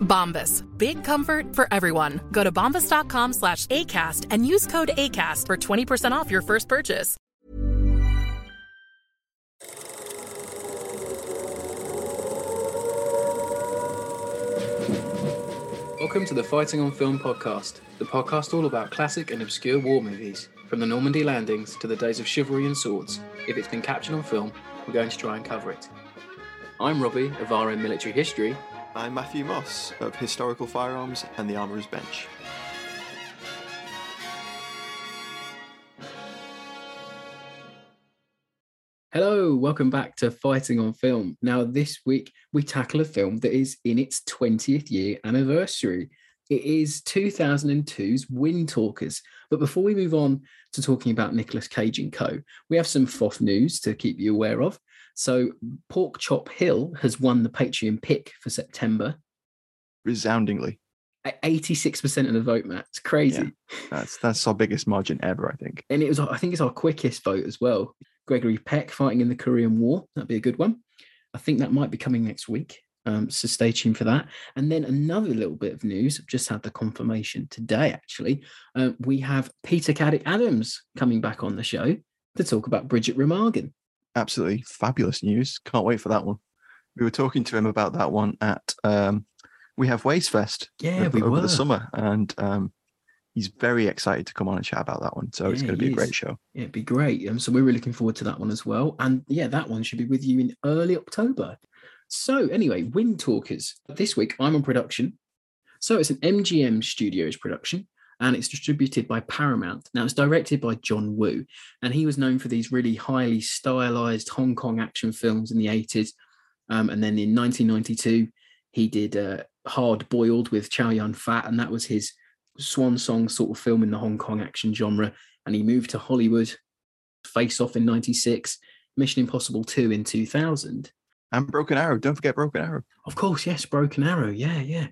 Bombas. Big comfort for everyone. Go to bombas.com slash ACAST and use code ACAST for 20% off your first purchase. Welcome to the Fighting on Film podcast, the podcast all about classic and obscure war movies, from the Normandy landings to the days of chivalry and swords. If it's been captured on film, we're going to try and cover it. I'm Robbie of RM Military History. I'm Matthew Moss of Historical Firearms and the Armourer's Bench. Hello, welcome back to Fighting on Film. Now, this week we tackle a film that is in its 20th year anniversary. It is 2002's Wind Talkers. But before we move on to talking about Nicolas Cage and co, we have some FOF news to keep you aware of. So, Pork Chop Hill has won the Patreon pick for September. Resoundingly. At 86% of the vote, Matt. It's crazy. Yeah. That's that's our biggest margin ever, I think. And it was, I think it's our quickest vote as well. Gregory Peck fighting in the Korean War. That'd be a good one. I think that might be coming next week. Um, so stay tuned for that. And then another little bit of news. I've just had the confirmation today, actually. Um, we have Peter Caddick Adams coming back on the show to talk about Bridge at Remagen. Absolutely fabulous news. Can't wait for that one. We were talking to him about that one at um, We Have Waste Fest Yeah, over, we over were. the summer. And um, he's very excited to come on and chat about that one. So it's going to be a great show. Yeah, it'd be great. Um, so we're really looking forward to that one as well. And yeah, that one should be with you in early October. So anyway, Wind Talkers. This week I'm on production. So it's an MGM Studios production and it's distributed by Paramount. Now it's directed by John Woo, and he was known for these really highly stylized Hong Kong action films in the 80s. Um, and then in 1992, he did uh, Hard Boiled with Chow Yun Fat, and that was his swan song sort of film in the Hong Kong action genre. And he moved to Hollywood, Face Off in 96, Mission Impossible 2 in 2000. And Broken Arrow. Don't forget Broken Arrow. Of course, yes, Broken Arrow. Yeah, yeah.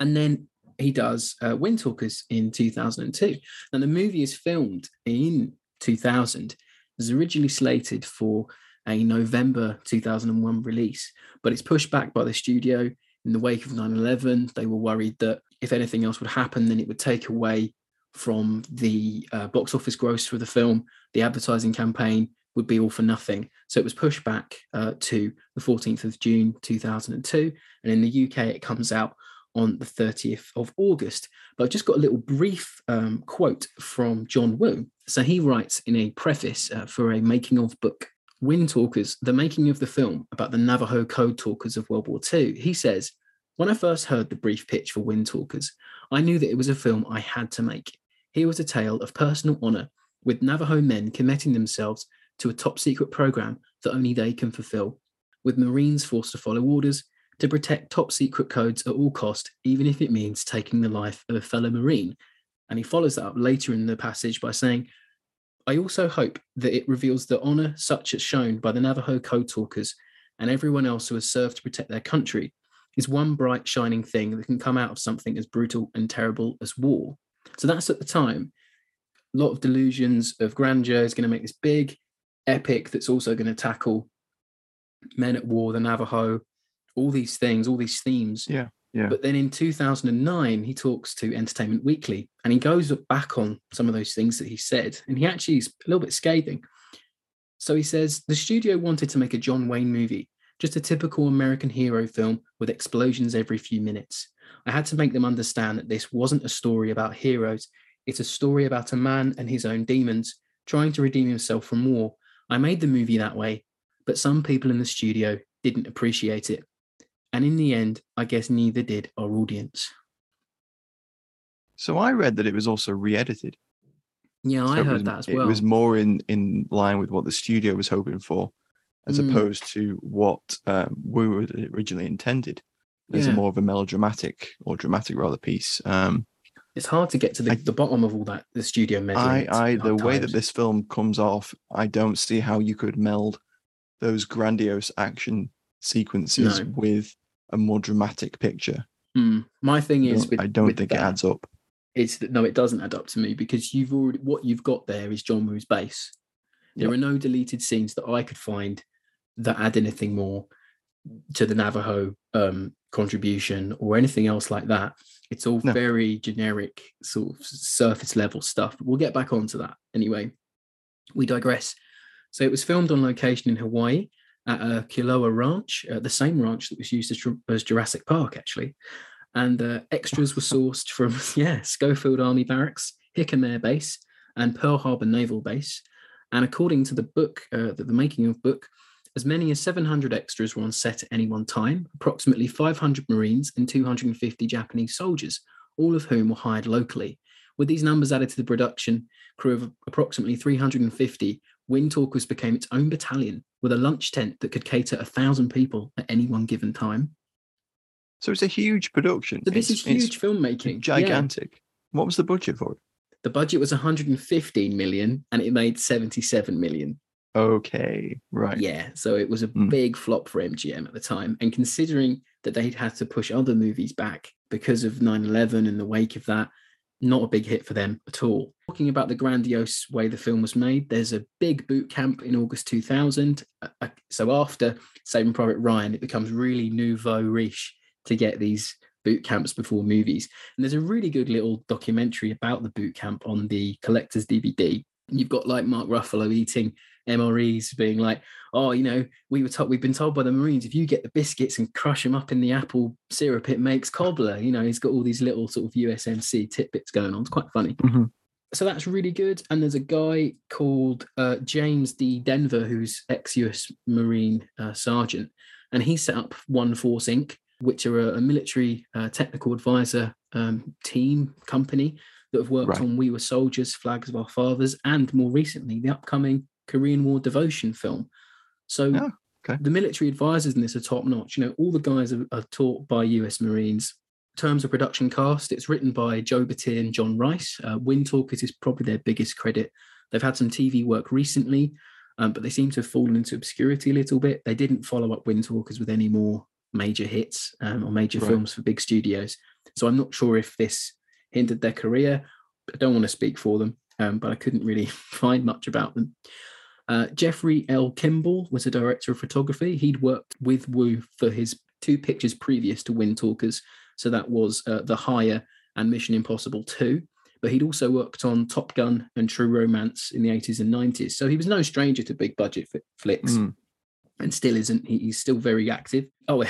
And then he does uh, Wind Talkers in 2002. And the movie is filmed in 2000. It was originally slated for a November 2001 release, but it's pushed back by the studio in the wake of 9 11. They were worried that if anything else would happen, then it would take away from the uh, box office gross for the film. The advertising campaign would be all for nothing. So it was pushed back uh, to the 14th of June 2002. And in the UK, it comes out on the 30th of August. But I've just got a little brief um, quote from John Woo. So he writes in a preface uh, for a making of book, Wind Talkers, the making of the film about the Navajo code talkers of World War II. He says, When I first heard the brief pitch for Wind Talkers, I knew that it was a film I had to make. Here was a tale of personal honor with Navajo men committing themselves to a top secret program that only they can fulfill, with Marines forced to follow orders to protect top secret codes at all cost, even if it means taking the life of a fellow Marine. And he follows that up later in the passage by saying, I also hope that it reveals the honor such as shown by the Navajo code talkers and everyone else who has served to protect their country is one bright shining thing that can come out of something as brutal and terrible as war. So that's at the time. A lot of delusions of grandeur. Is going to make this big epic that's also going to tackle men at war, the Navajo, all these things, all these themes. Yeah. Yeah. But then in 2009, he talks to Entertainment Weekly and he goes back on some of those things that he said. And he actually is a little bit scathing. So he says the studio wanted to make a John Wayne movie, just a typical American hero film with explosions every few minutes. I had to make them understand that this wasn't a story about heroes, it's a story about a man and his own demons trying to redeem himself from war. I made the movie that way, but some people in the studio didn't appreciate it. And in the end, I guess neither did our audience. So I read that it was also re-edited. Yeah, So I heard was- that as well. It was more in in line with what the studio was hoping for, as Mm. opposed to what um, we were originally intended. As a Yeah. more of a melodramatic or dramatic rather piece. Um, It's hard to get to the, I- the bottom of all that, the studio meddling. I, I, the way that this film comes off, I don't see how you could meld those grandiose action sequences No. with a more dramatic picture. Hmm. My thing is, with, I don't think it adds up. It's that no, it doesn't add up to me because you've already what you've got there is John Woo's base. There Yeah. are no deleted scenes that I could find that add anything more to the Navajo um, contribution or anything else like that. It's all No. very generic, sort of surface level stuff. But we'll get back onto that anyway. We digress. So it was filmed on location in Hawaii at a Kualoa Ranch, uh, the same ranch that was used as, as Jurassic Park, actually. And uh, extras were sourced from, yeah, Schofield Army Barracks, Hickam Air Base, and Pearl Harbor Naval Base. And according to the book, uh, the, the making of book, as many as 700 extras were on set at any one time, approximately 500 Marines and 250 Japanese soldiers, all of whom were hired locally. With these numbers added to the production crew of approximately 350, Wind Talkers became its own battalion with a lunch tent that could cater a thousand people at any one given time. So it's a huge production. So this It's- is huge filmmaking. Yeah. gigantic. What was the budget for it? The budget was 115 million and it made 77 million. Okay, right. Yeah, so it was a Mm. big flop for MGM at the time. And considering that they'd had to push other movies back because of 9 11 and the wake of that, not a big hit for them at all. Talking about the grandiose way the film was made, there's a big boot camp in August 2000. Uh, uh, So after Saving Private Ryan, it becomes really nouveau riche to get these boot camps before movies. And there's a really good little documentary about the boot camp on the collector's DVD. You've got like Mark Ruffalo eating MREs, being like, "Oh, you know, we were told we've been told by the Marines if you get the biscuits and crush them up in the apple syrup, it makes cobbler." You know, he's got all these little sort of USMC tidbits going on. It's quite funny. Mhm. So that's really good. And there's a guy called uh, James D. Dever, who's ex-US Marine uh, sergeant, and he set up One Force Inc., which are a, a military uh, technical advisor um, team company that have worked Right. on We Were Soldiers, Flags of Our Fathers, and more recently the upcoming Korean War devotion film. So Oh, okay. the military advisors in this are top notch. You know, all the guys are, are taught by US Marines. In terms of production cast, it's written by Joe Batteer and John Rice. Uh, Wind Talkers is probably their biggest credit. They've had some TV work recently, um, but they seem to have fallen into obscurity a little bit. They didn't follow up Wind Talkers with any more major hits um, or major Right. films for big studios. So I'm not sure if this hindered their career. I don't want to speak for them, um, but I couldn't really find much about them. Uh, Jeffrey L. Kimball was a director of photography. He'd worked with Woo for his two pictures previous to Wind Talkers. So that was uh, The Hire and Mission Impossible 2. But he'd also worked on Top Gun and True Romance in the 80s and 90s. So he was no stranger to big budget fi- flicks Mm. and still isn't. He- He's still very active. Oh, I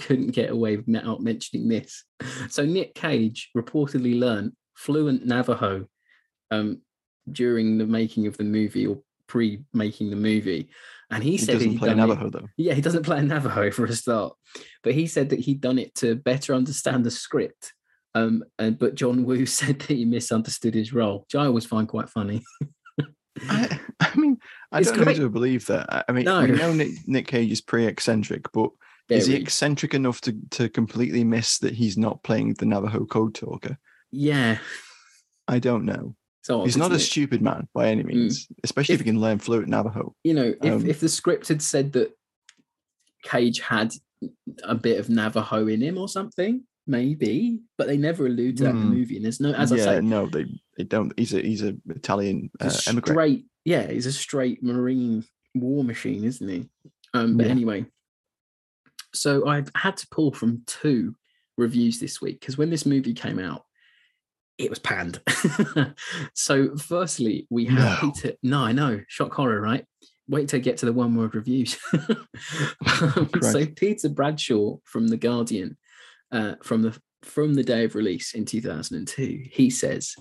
couldn't get away without mentioning this. So Nick Cage reportedly learned fluent Navajo um, during the making of the movie or pre-making the movie, and he, He said doesn't he'd play done it- though. yeah, he doesn't play Navajo for a start, but he said that he'd done it to better understand the script. Um, and but John Woo said that he misunderstood his role, which I always find quite funny. I, I mean, I It's don't know to believe that. I- I mean, No. we know Nick, Nick Cage is pretty eccentric, but is he eccentric enough to, to completely miss that he's not playing the Navajo code talker? Yeah, I don't know. He's not a it? stupid man by any means, especially if, If- he can learn fluent Navajo. you know, if, Um, if the script had said that Cage had a bit of Navajo in him or something, maybe, but they never allude to that in Hmm. the movie. And there's no, as I yeah, say, no, they they don't. He's a he's a Italian uh, a immigrant. straight, yeah, he's a straight marine war machine, isn't he? Um, but Yeah. anyway, so I've had to pull from two reviews this week because when this movie came out, it was panned. so, firstly, we have No. Peter. No, I know, shock horror, right? Wait till I get to the one word reviews. Um, so, Peter Bradshaw from the Guardian, uh, from the from the day of release in 2002, he says.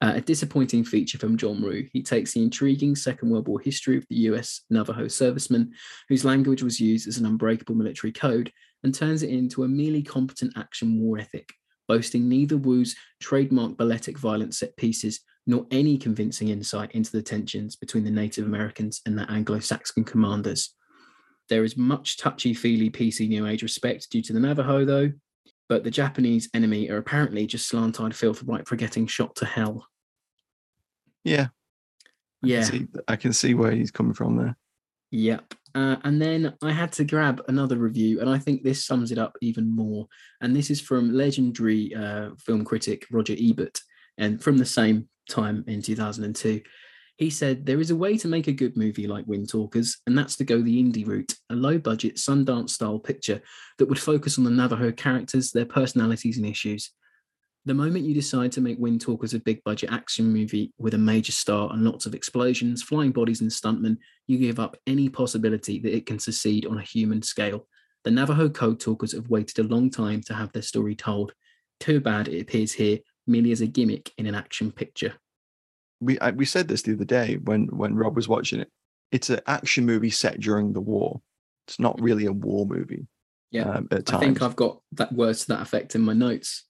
Uh, a disappointing feature from John Woo. He takes the intriguing Second World War history of the US Navajo servicemen, whose language was used as an unbreakable military code, and turns it into a merely competent action war ethic, boasting neither Woo's trademark balletic violent set pieces nor any convincing insight into the tensions between the Native Americans and their Anglo Saxon commanders. There is much touchy feely PC New Age respect due to the Navajo, though, but the Japanese enemy are apparently just slant eyed filth right for getting shot to hell. Yeah, I can Yeah. see, I can see where he's coming from there. Yep. Uh, and then I had to grab another review, and I think this sums it up even more. And this is from legendary uh, film critic Roger Ebert, and from the same time in 2002. He said, There is a way to make a good movie like Wind Talkers, and that's to go the indie route, a low budget, Sundance style picture that would focus on the Navajo characters, their personalities, and issues. The moment you decide to make Wind Talkers a big budget action movie with a major star and lots of explosions, flying bodies, and stuntmen, you give up any possibility that it can succeed on a human scale. The Navajo Code Talkers have waited a long time to have their story told. Too bad it appears here merely as a gimmick in an action picture. We I, we said this the other day when when Rob was watching it. It's an action movie set during the war. It's not really a war movie. Yeah, um, I think I've got that words to that effect in my notes.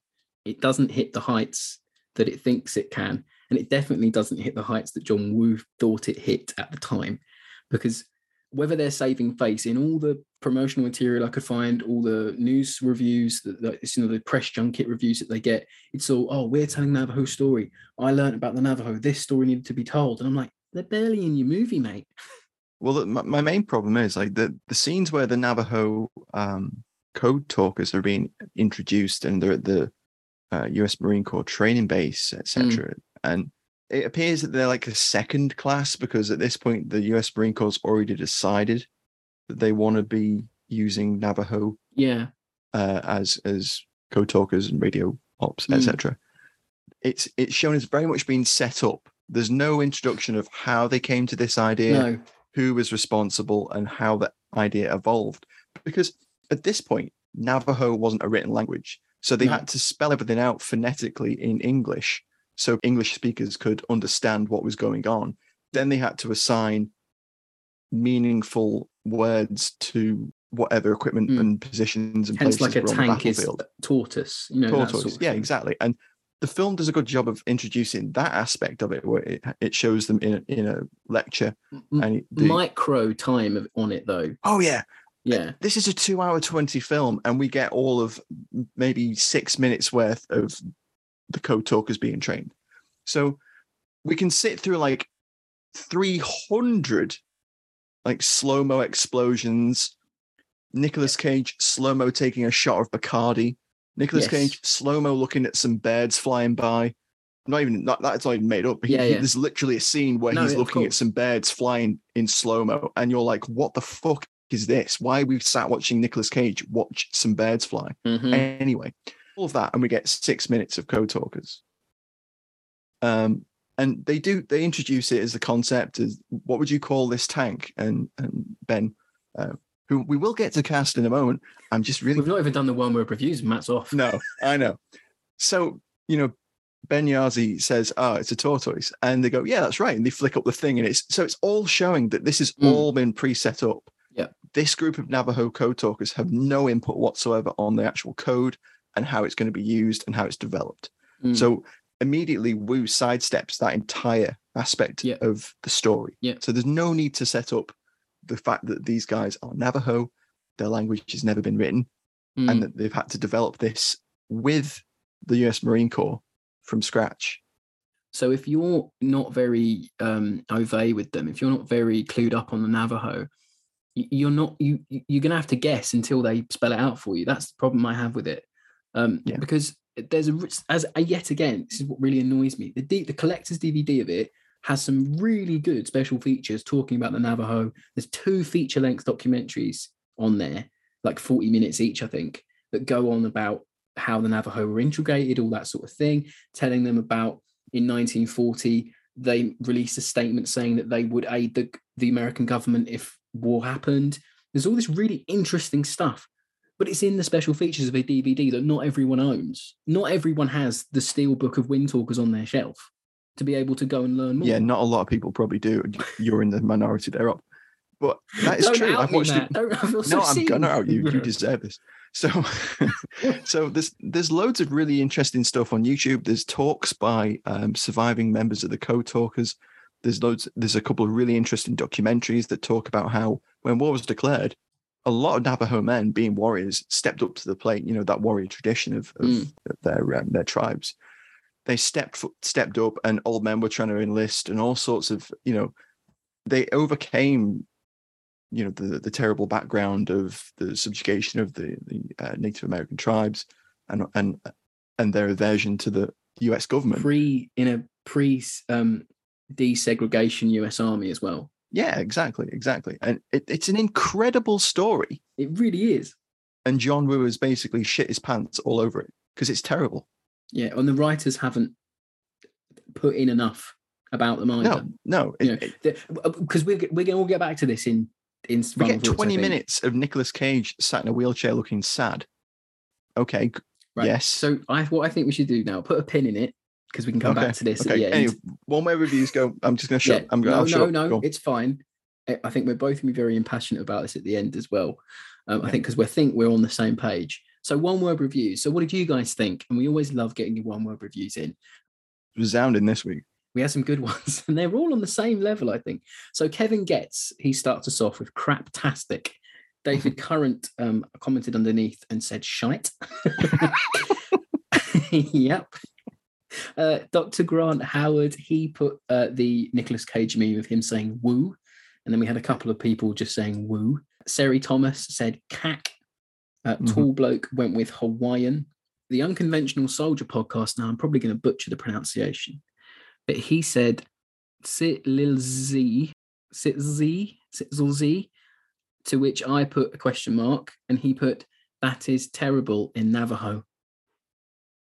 It doesn't hit the heights that it thinks it can, and it definitely doesn't hit the heights that John Woo thought it hit at the time. Because whether they're saving face in all the promotional material I could find, all the news reviews, the, the you know the press junket reviews that they get, it's all oh we're telling Navajo story. I learned about the Navajo. This story needed to be told, and I'm like they're barely in your movie, mate. Well, my, my main problem is like the the scenes where the Navajo um, code talkers are being introduced and they're at the uh, U.S. Marine Corps training base, etc. And it appears that they're like a second class because at this point the U.S. Marine Corps already decided that they want to be using Navajo Yeah, uh, as as code talkers and radio ops, Mm. etc. It's it's shown as very much being set up. There's no introduction of how they came to this idea no, who was responsible and how the idea evolved. Because at this point, Navajo wasn't a written language. So they No. had to spell everything out phonetically in English so English speakers could understand what was going on. Then they had to assign meaningful words to whatever equipment Mm. and positions and hence places like a were on the tank is tortoise. You know, Tortoise. sort of yeah, exactly. And the film does a good job of introducing that aspect of it, where it, it shows them in a, in a lecture. And it- the, micro time of, on it though. oh yeah, Yeah, this is a two hour 20 film and we get all of maybe six minutes worth of the code talkers being trained so we can sit through like 300 like slow-mo explosions Nicolas Cage slow-mo taking a shot of Bacardi Nicolas Yes. Cage slow-mo looking at some birds flying by not even not that's not even made up He- Yeah, yeah. there's literally a scene where No, he's yeah, looking at some birds flying in slow-mo and you're like what the fuck is this? Why we sat watching Nicolas Cage watch some birds fly? Mhm. Anyway, all of that, and we get six minutes of code talkers. Um, and they do they introduce it as the concept as what would you call this tank? And and Ben, uh, who we will get to cast in a moment. I'm just really we've not even done the one word reviews. Matt's off. no, I know. So, you know, Ben Yahzee says, Oh, it's a tortoise. And they go, Yeah, that's right. And they flick up the thing. And it's so it's all showing that this has Mm. all been pre-set up. Yeah. This group of Navajo code talkers have no input whatsoever on the actual code and how it's going to be used and how it's developed. Mm. So immediately Woo sidesteps that entire aspect Yeah. of the story. Yeah. So there's no need to set up the fact that these guys are Navajo, their language has never been written, Mm. and that they've had to develop this with the US Marine Corps from scratch. So if you're not very um au fait with them, if you're not very clued up on the Navajo, you're not you you- you're gonna have to guess until they spell it out for you. That's the problem I have with it. Um Yeah. because there's a as a, yet again. This is what really annoys me. The D, the collector's DVD of it has some really good special features talking about the Navajo. There's two feature length documentaries on there, like 40 minutes each, I think, that go on about how the Navajo were integrated, all that sort of thing, telling them about in 1940 they released a statement saying that they would aid the, the American government if war happened. There's all this really interesting stuff, but it's in the special features of a DVD that not everyone owns. Not everyone has the steel book of Wind Talkers on their shelf to be able to go and learn more. Yeah, not a lot of people probably do. You're in the minority thereof. But that is Don't true. I've watched it. Don't- I feel so no, I'm gonna out you. You deserve this. So, so there's there's loads of really interesting stuff on YouTube. There's talks by um, surviving members of the Code Talkers. There's loads. There's a couple of really interesting documentaries that talk about how when war was declared, a lot of Navajo men, being warriors, stepped up to the plate. You know that warrior tradition of, of Mm. their um, their tribes. They stepped stepped up, and old men were trying to enlist, and all sorts of you know. They overcame you know the the terrible background of the subjugation of the the uh, Native American tribes and and and their aversion to the U.S. government. Pre in a pre um, desegregation US Army as well. Yeah, exactly, exactly. And it, it's an incredible story. It really is. And John Woo has basically shit his pants all over it because it's terrible. Yeah, and the writers haven't put in enough about them either. No, no. it- You know, because we're we're going to get back to this in in we get Thoughts, 20 minutes of Nicolas Cage sat in a wheelchair looking sad. Okay, Right. yes. So I what I think we should do now put a pin in it because we can come okay, back to this at okay. the end. Anyway, one way reviews go. I'm just going to shut. Yeah, I'm going. no, I'll no, no, Go it's fine. I think we're both going to be very impassionate about this at the end as well. Um, I think because we think we're on the same page. So one word reviews. So what did you guys think? And we always love getting your one word reviews in. resounding this week. We had some good ones, and they're all on the same level, I think. So Kevin gets he starts us off with crap craptastic. David Current um, commented underneath and said shite. yep. Uh, Dr. Grant Howard, he put uh, the Nicolas Cage meme of him saying woo. And then we had a couple of people just saying woo. Seri Thomas said cack. Uh, Mhm. Tall bloke went with Hawaiian. The Unconventional Soldier podcast. Now I'm probably going to butcher the pronunciation, but he said sit lil z, sit z, sit z. To which I put a question mark, and he put that is terrible in Navajo.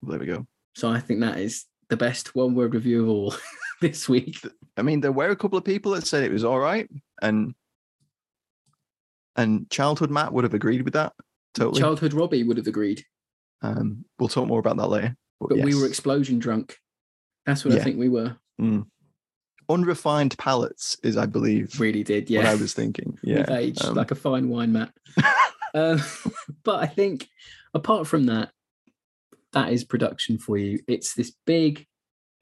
There we go. So I think that is the best one word review of all this week. I mean, there were a couple of people that said it was all right, and and childhood Matt would have agreed with that totally. Childhood Robbie would have agreed, um, we'll talk more about that later. But, but we were explosion drunk. That's what I think we were. Mm. unrefined palates is, I believe, Really did, what yeah. I was thinking. Yeah, We've aged um, like a fine wine, Matt. um, but I think apart from that, that is production for you. It's this big,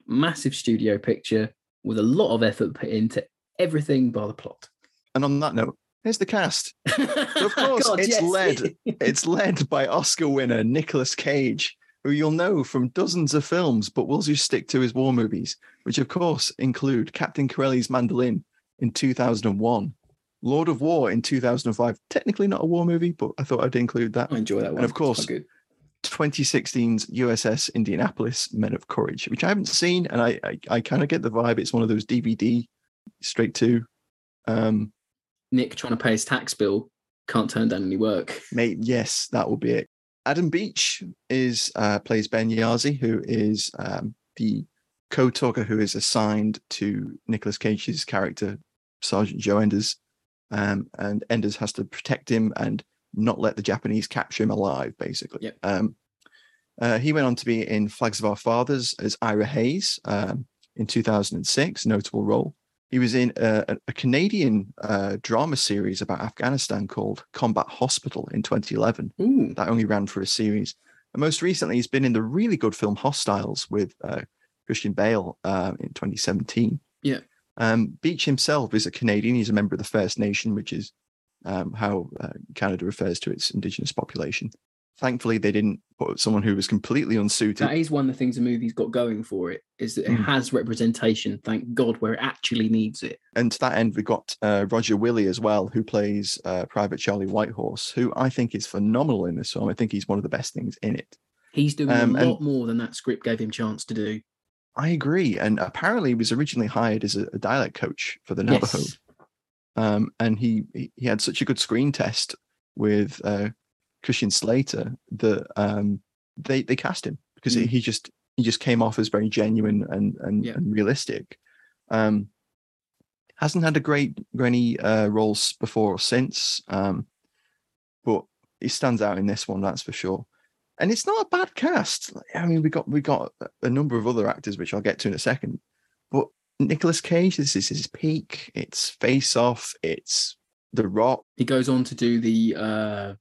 massive studio picture with a lot of effort put into everything by the plot. and on that note, here's the cast. of course, it's led. It's led by Oscar winner Nicolas Cage, who you'll know from dozens of films, but we'll just stick to his war movies, which of course include Captain Corelli's Mandolin in 2001, Lord of War in 2005. Technically not a war movie, but I thought I'd include that. I enjoy that one. of course, good. 2016's USS Indianapolis Men of Courage, which I haven't seen, and I I, I kind of get the vibe it's one of those DVD straight to. Um, Nick trying to pay his tax bill can't turn down any work. Mate, yes, that will be it. Adam Beach is uh, plays Ben Yahzee, who is um, the co-talker who is assigned to Nicholas Cage's character, Sergeant Joe Enders, um, and Enders has to protect him and not let the Japanese capture him alive, basically. Yep. Um, uh, he went on to be in Flags of Our Fathers as Ira Hayes um, in 2006, notable role. He was in a, a- a Canadian uh, drama series about Afghanistan called Combat Hospital in 2011. Ooh, That only ran for a series. And most recently, he's been in the really good film Hostiles with uh, Christian Bale uh, in 2017. Yeah. Um, Beach himself is a Canadian. He's a member of the First Nation, which is um, how uh, Canada refers to its indigenous population. Thankfully, they didn't put someone who was completely unsuited. that is one of the things the movie's got going for it is that it Mm. has representation. Thank God, where it actually needs it. and to that end, we got uh, Roger Willie as well, who plays uh, Private Charlie Whitehorse, who I think is phenomenal in this film. I think he's one of the best things in it. He's doing Um, a lot more than that script gave him chance to do. I agree. And apparently, he was originally hired as a, dialect coach for the Navajo. Yes. Um, and he he had such a good screen test with uh, Christian Slater that um, they they cast him because Mm. he just he just came off as very genuine and and, Yeah. and realistic. Um, hasn't had a great any uh, roles before or since, um, but he stands out in this one, that's for sure. And it's not a bad cast. I mean, we got we got a number of other actors, which I'll get to in a second. But Nicolas Cage, this is his peak. It's Face Off. It's The Rock. He goes on to do the uh,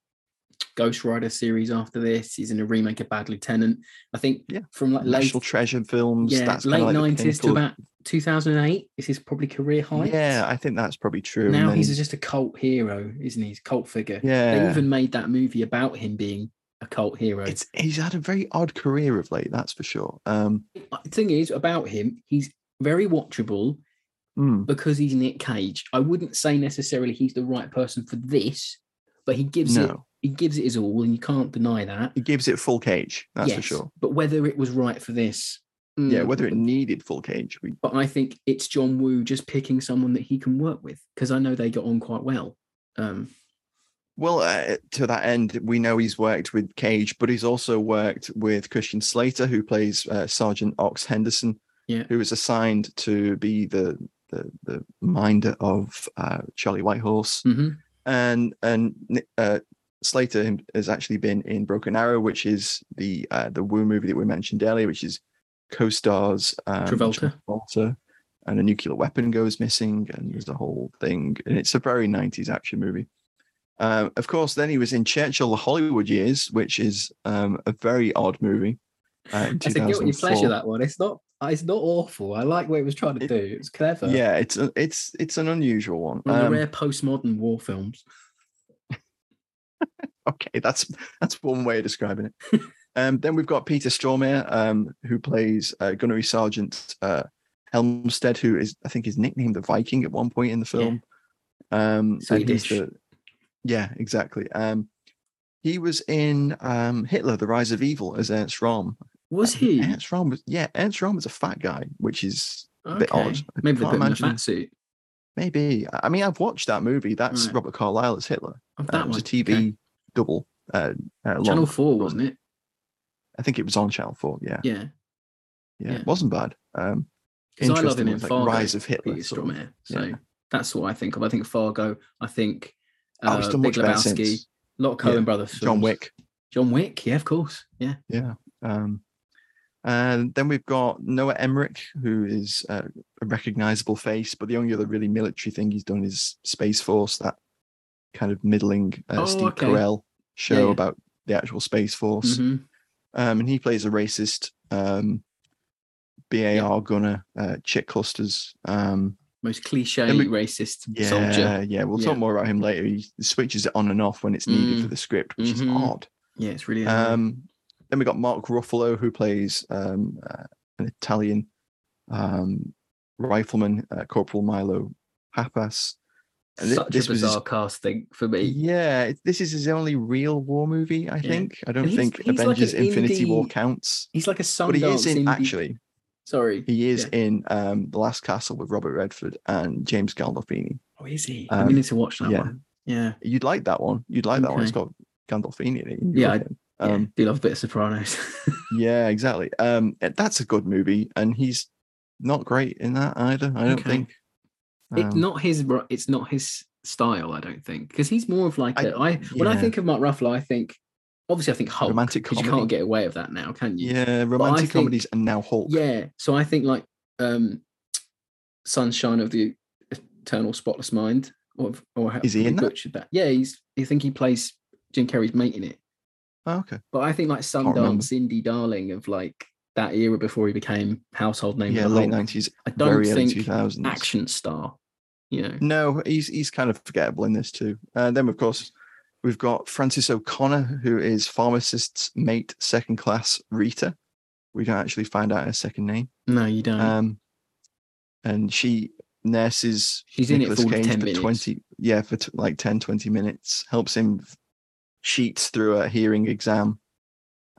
Ghost Rider series after this. He's in a remake of Bad Lieutenant. I think Yeah. from like late, National Treasure films. yeah, that's late kinda like nineties to about two thousand and eight. This is probably career high. Yeah, I think that's probably true. now then- he's just a cult hero, isn't he? He's a cult figure. Yeah. They even made that movie about him being a cult hero. It's he's had a very odd career of late, that's for sure. Um, the thing is about him, he's very watchable mm, because he's Nick Cage. I wouldn't say necessarily he's the right person for this, but he gives it he gives it his all, and you can't deny that. he gives it full cage, that's for sure. But whether it was right for this, Yeah, mm, whether it needed full cage, we, But I think it's John Woo just picking someone that he can work with because I know they got on quite well. Um, Well, uh, to that end, we know he's worked with Cage, but he's also worked with Christian Slater, who plays uh, Sergeant Ox Henderson, Yeah. who was assigned to be the the, the minder of uh, Charlie Whitehorse, mhm. and and uh, Slater has actually been in Broken Arrow, which is the uh, the Woo movie that we mentioned earlier, which is co-stars um, Travolta. Travolta, and a nuclear weapon goes missing, and there's a whole thing, and it's a very '90s action movie. Um, of course, then he was in Churchill: The Hollywood Years, which is um, a very odd movie. Uh, It's a guilty 2004. pleasure that one. It's not. It's not awful. I like what it was trying to It- do. It's clever. Yeah, it's a, it's it's an unusual one. One of the Um, rare postmodern war films. okay, that's that's one way of describing it. um, then we've got Peter Stormare, um, who plays uh, Gunnery Sergeant uh, Helmstead, who is I think is nicknamed the Viking at one point in the Yeah. film. Um, Swedish. the- yeah, exactly. Um, he was in um, Hitler: The Rise of Evil as Ernst Röhm. Was Uh, he? Ernst Röhm was yeah. Ernst Röhm was a fat guy, which is a bit odd. I Maybe they can't put him in a fat suit. Maybe. I mean, I've watched that movie. That's Right. Robert Carlyle as Hitler. Oh, Uh, that it was a TV okay. double. Uh, uh, Channel long- Four, wasn't it? I think it was on Channel Four. Yeah, Yeah. yeah, yeah. it wasn't bad. Um, Because I love interesting him in like Fargo. Rise of Hitler. Sort of. So yeah. that's what I think of. I think Fargo. I think Oh, uh, he's done Big Lebowski. A lot of Coen Yeah. Brothers. John. Wick. John Wick. Yeah, of course. Yeah. Yeah. Um, and then we've got Noah Emmerich, who is uh, a recognizable face, but the only other really military thing he's done is Space Force, that kind of middling uh, Oh, Steve okay. Carell show yeah. about the actual Space Force. Mhm. Um, and he plays a racist um, BAR gunner, uh, chick clusters. Um, Most cliche we- racist yeah, soldier. yeah. We'll Yeah. talk more about him later. He switches it on and off when it's needed for Mm. the script, which Mhm. is odd. Yeah, it's really. Um, then we got Mark Ruffalo, who plays um, uh, an Italian um, rifleman, uh, Corporal Milo Pappas. And such this a was his- bizarre casting for me. yeah, this is his only real war movie, I think. I don't he's- think he's like Avengers Infinity War counts, He's like a Sundance but he is in indie- actually. Sorry. He is Yeah. in um, The Last Castle with Robert Redford and James Gandolfini. Oh, is he? I Um, need to watch that yeah. one. Yeah. You'd like that one. You'd like that one. It's Okay. got Gandolfini in it. Yeah, I- him. yeah. Um, Do love a bit of Sopranos. yeah, exactly. Um, eh, that's a good movie, and he's not great in that either. I don't Okay. think. it's Um, not his. It's not his style. I don't think because he's more of like I- a. I when I think of Mark Ruffalo, I think obviously I think Hulk. Romantic because you can't get away with that now, can you? Yeah, romantic think- comedies and now Hulk. Yeah. So I think like um Sunshine of the Eternal Spotless Mind, or or how Is he in that? that? Yeah, he's. I think he plays Jim Carrey's mate in it. Oh, okay. But I think like. Sundance indie darling of like that era before he became household name. Yeah, the late nineties, I don't think two thousands. action star. You know. No, he's he's kind of forgettable in this too. And then of course we've got Frances O'Connor, who is pharmacist's mate, second class Rita. We don't actually find out her second name. No, you don't. Um, and she nurses She's in it Nicolas for Cage 10 minutes. 20 yeah for t- like 10 20 minutes helps him cheat through a hearing exam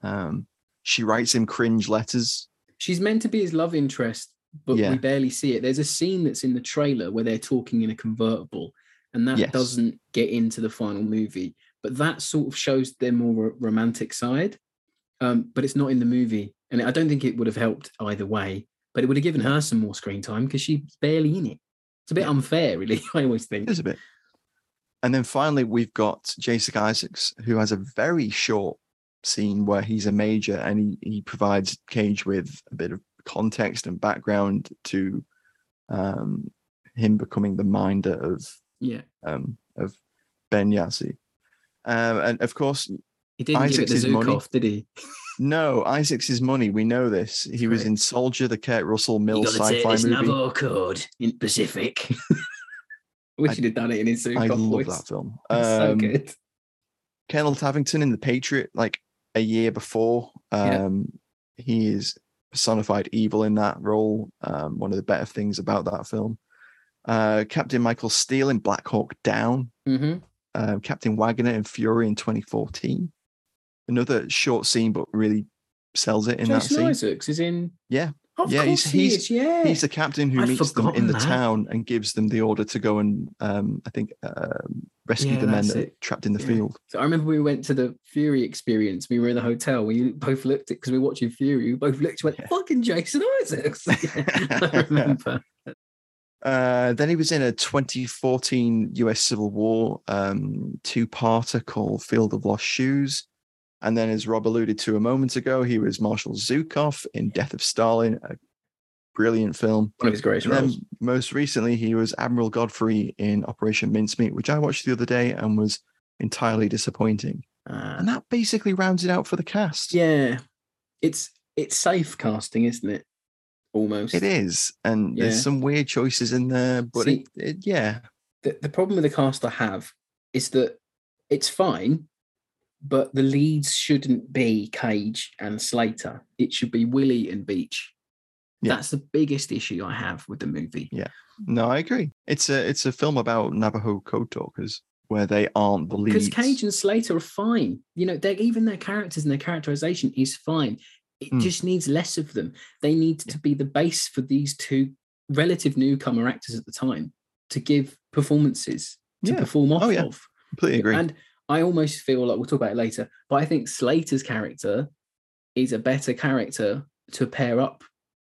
um she writes him cringe letters. She's meant to be his love interest, but Yeah. we barely see it. There's a scene that's in the trailer where they're talking in a convertible, and that Yes. doesn't get into the final movie. But that sort of shows their more romantic side. Um, but it's not in the movie, and I don't think it would have helped either way. But it would have given her some more screen time because she's barely in it. It's a bit unfair, really. I always think. It is a bit. And then finally, we've got Jason Isaacs, who has a very short scene where he's a major and he, he provides Cage with a bit of context and background to um, him becoming the minder of Yeah, um, of Ben Yahzee. Um, and of course, he didn't give it Isaacs the is money. Did he? no, Isaac's his money. We know this. He was in Soldier, the Kurt Russell Mill You gotta take sci-fi movie. Navajo code in Pacific. I wish I- he'd have done it in his Zhukov I love voice. that film. It's so Um, good. Colonel Tavington in The Patriot, like a year before. Yeah. Um, He is personified evil in that role. Um, one of the better things about that film. Uh, Captain Michael Steele in Black Hawk Down. Mm-hmm. Uh, Captain Wagner in Fury in 2014. Another short scene, but really sells it in that Jason scene. Isaacs is in. Yeah. Of Yeah, course he's- he he's- is. Yeah, He's the captain who I'd meets them in the that. town and gives them the order to go and, um, I think, um, rescue Yeah, the men that's that are trapped in the Yeah. field. So I remember we went to the Fury experience. We were in the hotel. We both looked at because we were watching Fury. We both looked. Went Yeah. fucking Jason Isaacs. I remember. Uh, then he was in a 2014 US Civil War um, two-parter called Field of Lost Shoes. And then, as Rob alluded to a moment ago, he was Marshal Zhukov in Death of Stalin, a brilliant film. One of his greatest And then roles. most recently, he was Admiral Godfrey in Operation Mincemeat, which I watched the other day and was entirely disappointing. Uh, And that basically rounds it out for the cast. yeah, it's it's safe casting, isn't it? Almost. It is. And Yeah. there's some weird choices in there, but See- it, it, yeah. the, the problem with the cast I have is that it's fine, but the leads shouldn't be Cage and Slater. It should be Willie and Beach. Yeah. That's the biggest issue I have with the movie. Yeah. No, I agree. It's a it's a film about Navajo code talkers where they aren't the leads. Because Cage and Slater are fine. You know, they're even their characters and their characterization is fine. It Hmm. just needs less of them. They need to be the base for these two relative newcomer actors at the time to give performances to Yeah. perform off Oh, yeah. of. completely agree. And I almost feel like we'll talk about it later, but I think Slater's character is a better character to pair up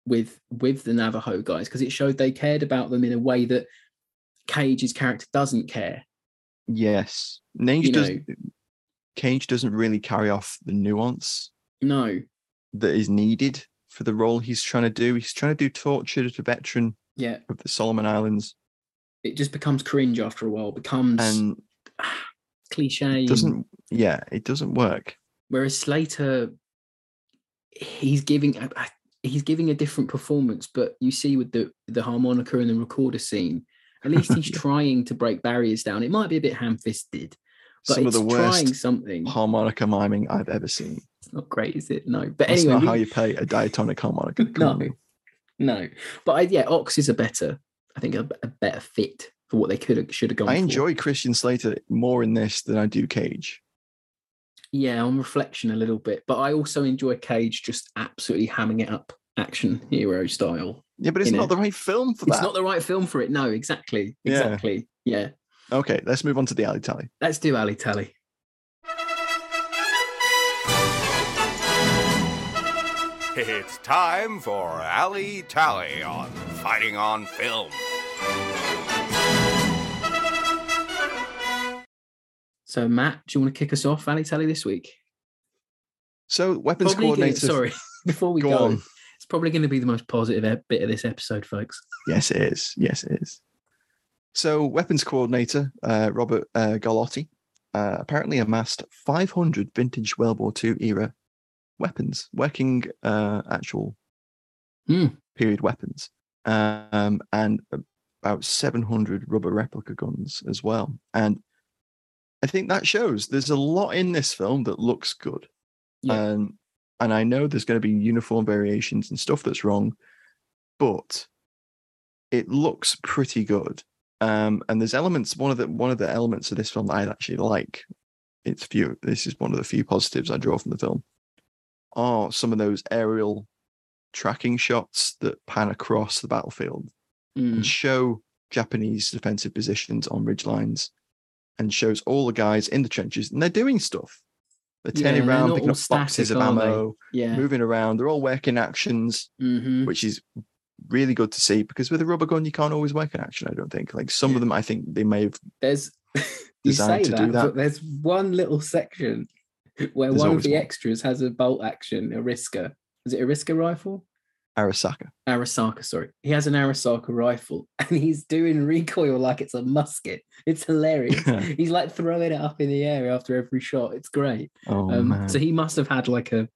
with with the Navajo guys because it showed they cared about them in a way that Cage's character doesn't care. yes, Cage you does. know. Cage doesn't really carry off the nuance No, that is needed for the role he's trying to do. He's trying to do torture tortured veteran yeah, of the Solomon Islands, it just becomes cringe after a while. Becomes and cliche. and- doesn't. Yeah, it doesn't work. whereas Slater, he's giving he's giving a different performance. But you see with the the harmonica and the recorder scene, at least he's Yeah. trying to break barriers down. It might be a bit ham fisted, but Some of the trying worst something. harmonica miming I've ever seen. It's not great, is it? No, but That's anyway, not how you play a diatonic harmonica. Come no, on. no. But I, yeah, Ox is a better, I think, a, a better fit for what they could have should have gone. I for. enjoy Christian Slater more in this than I do Cage. yeah, on reflection a little bit, but I also enjoy Cage just absolutely hamming it up, action hero style. Yeah, but it's not know, the right film for that. It's not the right film for it. No, exactly, exactly. Yeah, Okay, let's move on to the alley tally. let's do Ali Tally. It's time for Alley Tally on Fighting on Film. So, Matt, do you want to kick us off, Ali Tally, this week? So, weapons Probably gonna- coordinator. sorry, before we Go go, on. it's probably going to be the most positive bit of this episode, folks. Yes, it is. Yes, it is. So, weapons coordinator uh, Robert uh, Galotti uh, apparently amassed 500 vintage World War II era weapons, working uh, actual Hmm. period weapons, um, and about 700 rubber replica guns as well. And I think that shows there's a lot in this film that looks good. Yeah. And and I know there's going to be uniform variations and stuff that's wrong, but it looks pretty good. Um, and there's elements. One of the one of the elements of this film that I actually like. It's few. This is one of the few positives I draw from the film. are some of those aerial tracking shots that pan across the battlefield Mm. and show Japanese defensive positions on ridge lines and shows all the guys in the trenches and they're doing stuff. They're Yeah, turning they're around, picking all up boxes of ammo, Yeah. moving around. They're all working actions, hmm which is really good to see because with a rubber gun, you can't always work an action, I don't think. Like some Yeah. of them, I think they may have. There's you Designed say to that, do that. but there's one little section where There's one of the one. extras has a bolt action, a Riska. Is it a Riska rifle? Arisaka. Arisaka, sorry. He has an Arisaka rifle and he's doing recoil like it's a musket. It's hilarious. he's like throwing it up in the air after every shot. It's great. Oh, um, man. so he must have had like a,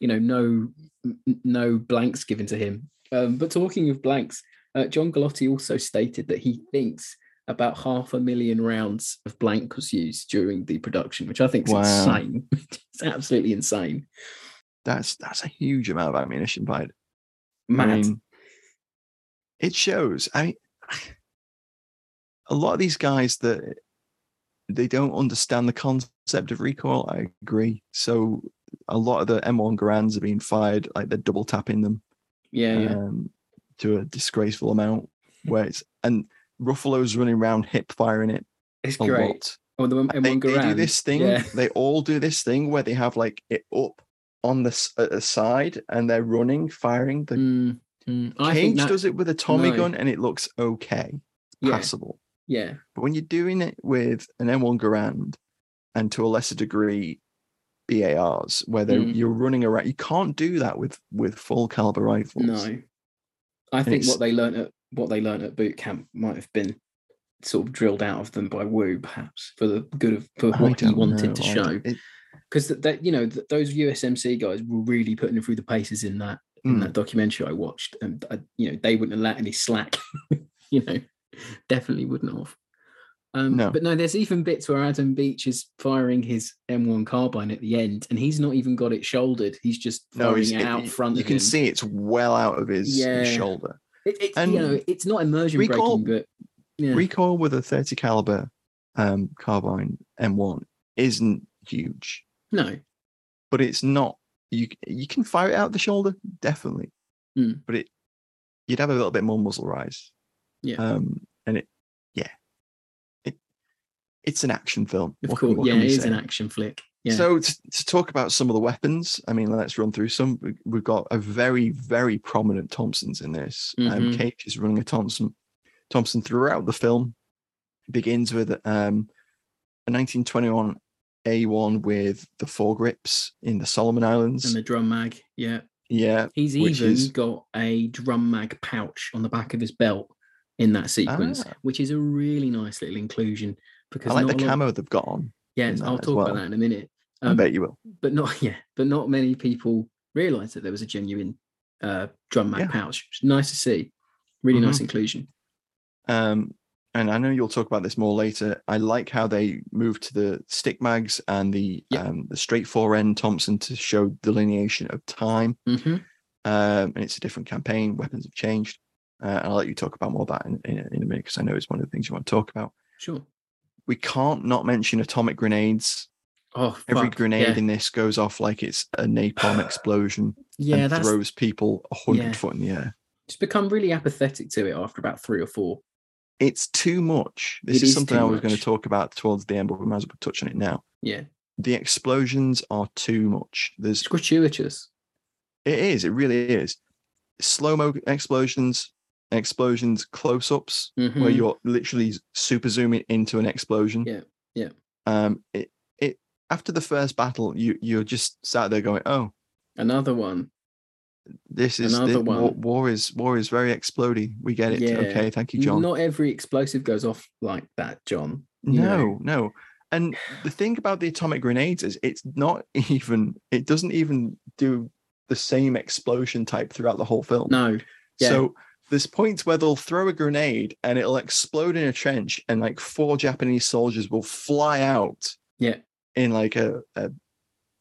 you know, no, no blanks given to him. Um, but talking of blanks, uh, John Gallotti also stated that he thinks about half a million rounds of blank was used during the production, which I think is Wow. insane. it's absolutely insane. that's that's a huge amount of ammunition fired. Mad. I mean, it shows. I mean, a lot of these guys that they don't understand the concept of recoil. I agree. So a lot of the M1 Garands are being fired like they're double tapping them yeah, yeah. um, to a disgraceful amount. Where it's and Ruffalo's running around hip firing it it's great. lot. Oh, the M1 they, they do this thing. Yeah. They all do this thing where they have like it up on the the side and they're running, firing. The Mm, mm. I think Cage that- does it with a Tommy no. gun and it looks okay, Yeah, passable. yeah, But when you're doing it with an M1 Garand and to a lesser degree BARs, where Mm. you're running around, you can't do that with with full caliber rifles. no. I think what they learned at what they learned at boot camp might have been sort of drilled out of them by Woo, perhaps for the good of for what he wanted know. to show. it- Because that, that you know th- those USMC guys were really putting them through the paces in that in Mm. that documentary I watched, and I, you know they wouldn't let any slack. you know, definitely wouldn't have. Um, No. But no, there's even bits where Adam Beach is firing his M1 carbine at the end, and he's not even got it shouldered. He's just no, firing it's- it out it- front. You can him. see it's well out of his, his Yeah. shoulder. It, it's and you know it's not immersion recall- breaking, but yeah, Recoil with a 30 caliber um, carbine M1 isn't huge, no, but it's not. You you can fire it out the shoulder definitely, Mm. but it you'd have a little bit more muzzle rise. Yeah. Um, and it, yeah, it it's an action film. of What course, what yeah, it is say? an action flick. Yeah, So to, to talk about some of the weapons, I mean, let's run through some. We- We've got a very, very prominent Thompsons in this. Um, Mhm. Cage is running a Thompson. Thompson throughout the film begins with um, a 1921 A1 with the foregrips in the Solomon Islands. and the drum mag, yeah. yeah, He's even is- got a drum mag pouch on the back of his belt in that sequence, Ah. which is a really nice little inclusion. Because I like the a lot- camo they've got on. Yeah, I'll talk well. about that in a minute. I Um, bet you will. but not yeah, but not many people realise that there was a genuine uh, drum mag Yeah. pouch. Nice to see. Really nice Mhm. inclusion. Um, and I know you'll talk about this more later. I like how they moved to the stick mags and the um, the straight forend Thompson to show delineation of time. hmm Um, and it's a different campaign. Weapons have changed. Uh, and I'll let you talk about more of that in, in, in a minute because I know it's one of the things you want to talk about. Sure. We can't not mention atomic grenades. Oh, Every fuck, grenade yeah. in this goes off like it's a napalm explosion yeah, and that's throws people a hundred yeah. foot in the air. just become really apathetic to it after about three or four. It's too much. This is is something I was going to talk about towards the end, but we might as well touch on it now. Yeah, the explosions are too much. There's it's gratuitous. it is, it really is. Slow mo explosions, explosions, close ups where Mhm. you're literally super zooming into an explosion. Yeah, yeah. Um, it it after the first battle, you you're just sat there going, oh, Another one. This is Another war, one. war is war is very explody. We get it. Yeah. Okay, thank you, John. Not every explosive goes off like that, John. you know. No, no. And the thing about the atomic grenades is it's not even it doesn't even do the same explosion type throughout the whole film. No. Yeah. So there's points where they'll throw a grenade and it'll explode in a trench and like four Japanese soldiers will fly out Yeah. in like a, a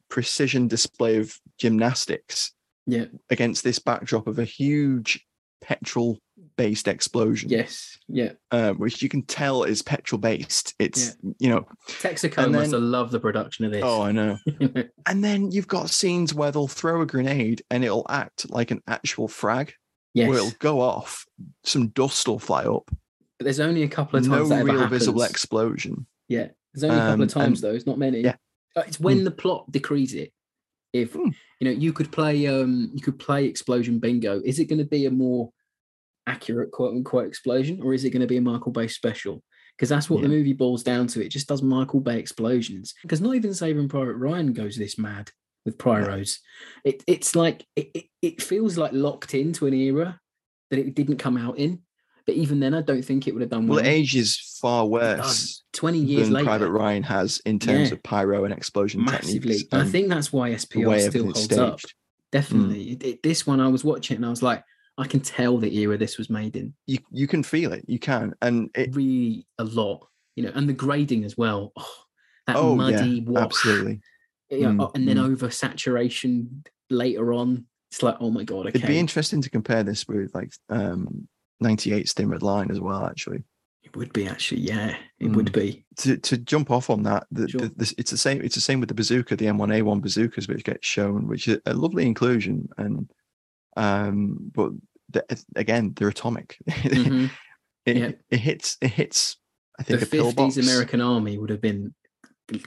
precision display of gymnastics Yeah. against this backdrop of a huge petrol based explosion. Yes. Yeah. Um, which you can tell is petrol based. It's you know Texaco And must then- have loved the production of this. oh I know. And then you've got scenes where they'll throw a grenade and it'll act like an actual frag. yes. Where it'll go off, some dust will fly up. but there's only a couple of No times ever real visible explosion. Yeah, there's only a couple Um, of times and- though. It's not many. yeah. Uh, it's when the plot decrees it. If Hmm. you know, you could play. Um, you could play explosion bingo. Is it going to be a more accurate quote unquote explosion, or is it going to be a Michael Bay special? Because that's what the movie boils down to. It just does Michael Bay explosions. Because not even Saving Private Ryan goes this mad with Pyros. It, it's like it, it, it feels like locked into an era that it didn't come out in. But even then, I don't think it would have done well. Well, it ages far worse. Twenty years than later, Private Ryan has in terms Yeah. of pyro and explosion massively. techniques. And I think that's why SPR still holds up. staged. Definitely. It- it- this one, I was watching and I was like, I can tell the era this was made in You you can feel it. You can, and it. really a lot, you know, and the grading as well. Oh, that Oh muddy yeah, wash, absolutely. you know, Mm, and then mm. over saturation later on. It's like, oh my god, okay. It'd be interesting to compare this with like um 98's Thin Red Line as well. Actually, it would be actually, yeah, it would be. to to jump off on that, the, Sure. the, this, it's the same. It's the same with the bazooka, the M1A1 bazookas, which get shown, which is a lovely inclusion, and um, but the, again, they're atomic. Mhm. it, Yeah. it hits. It hits. I The think pillbox. fifties American army would have been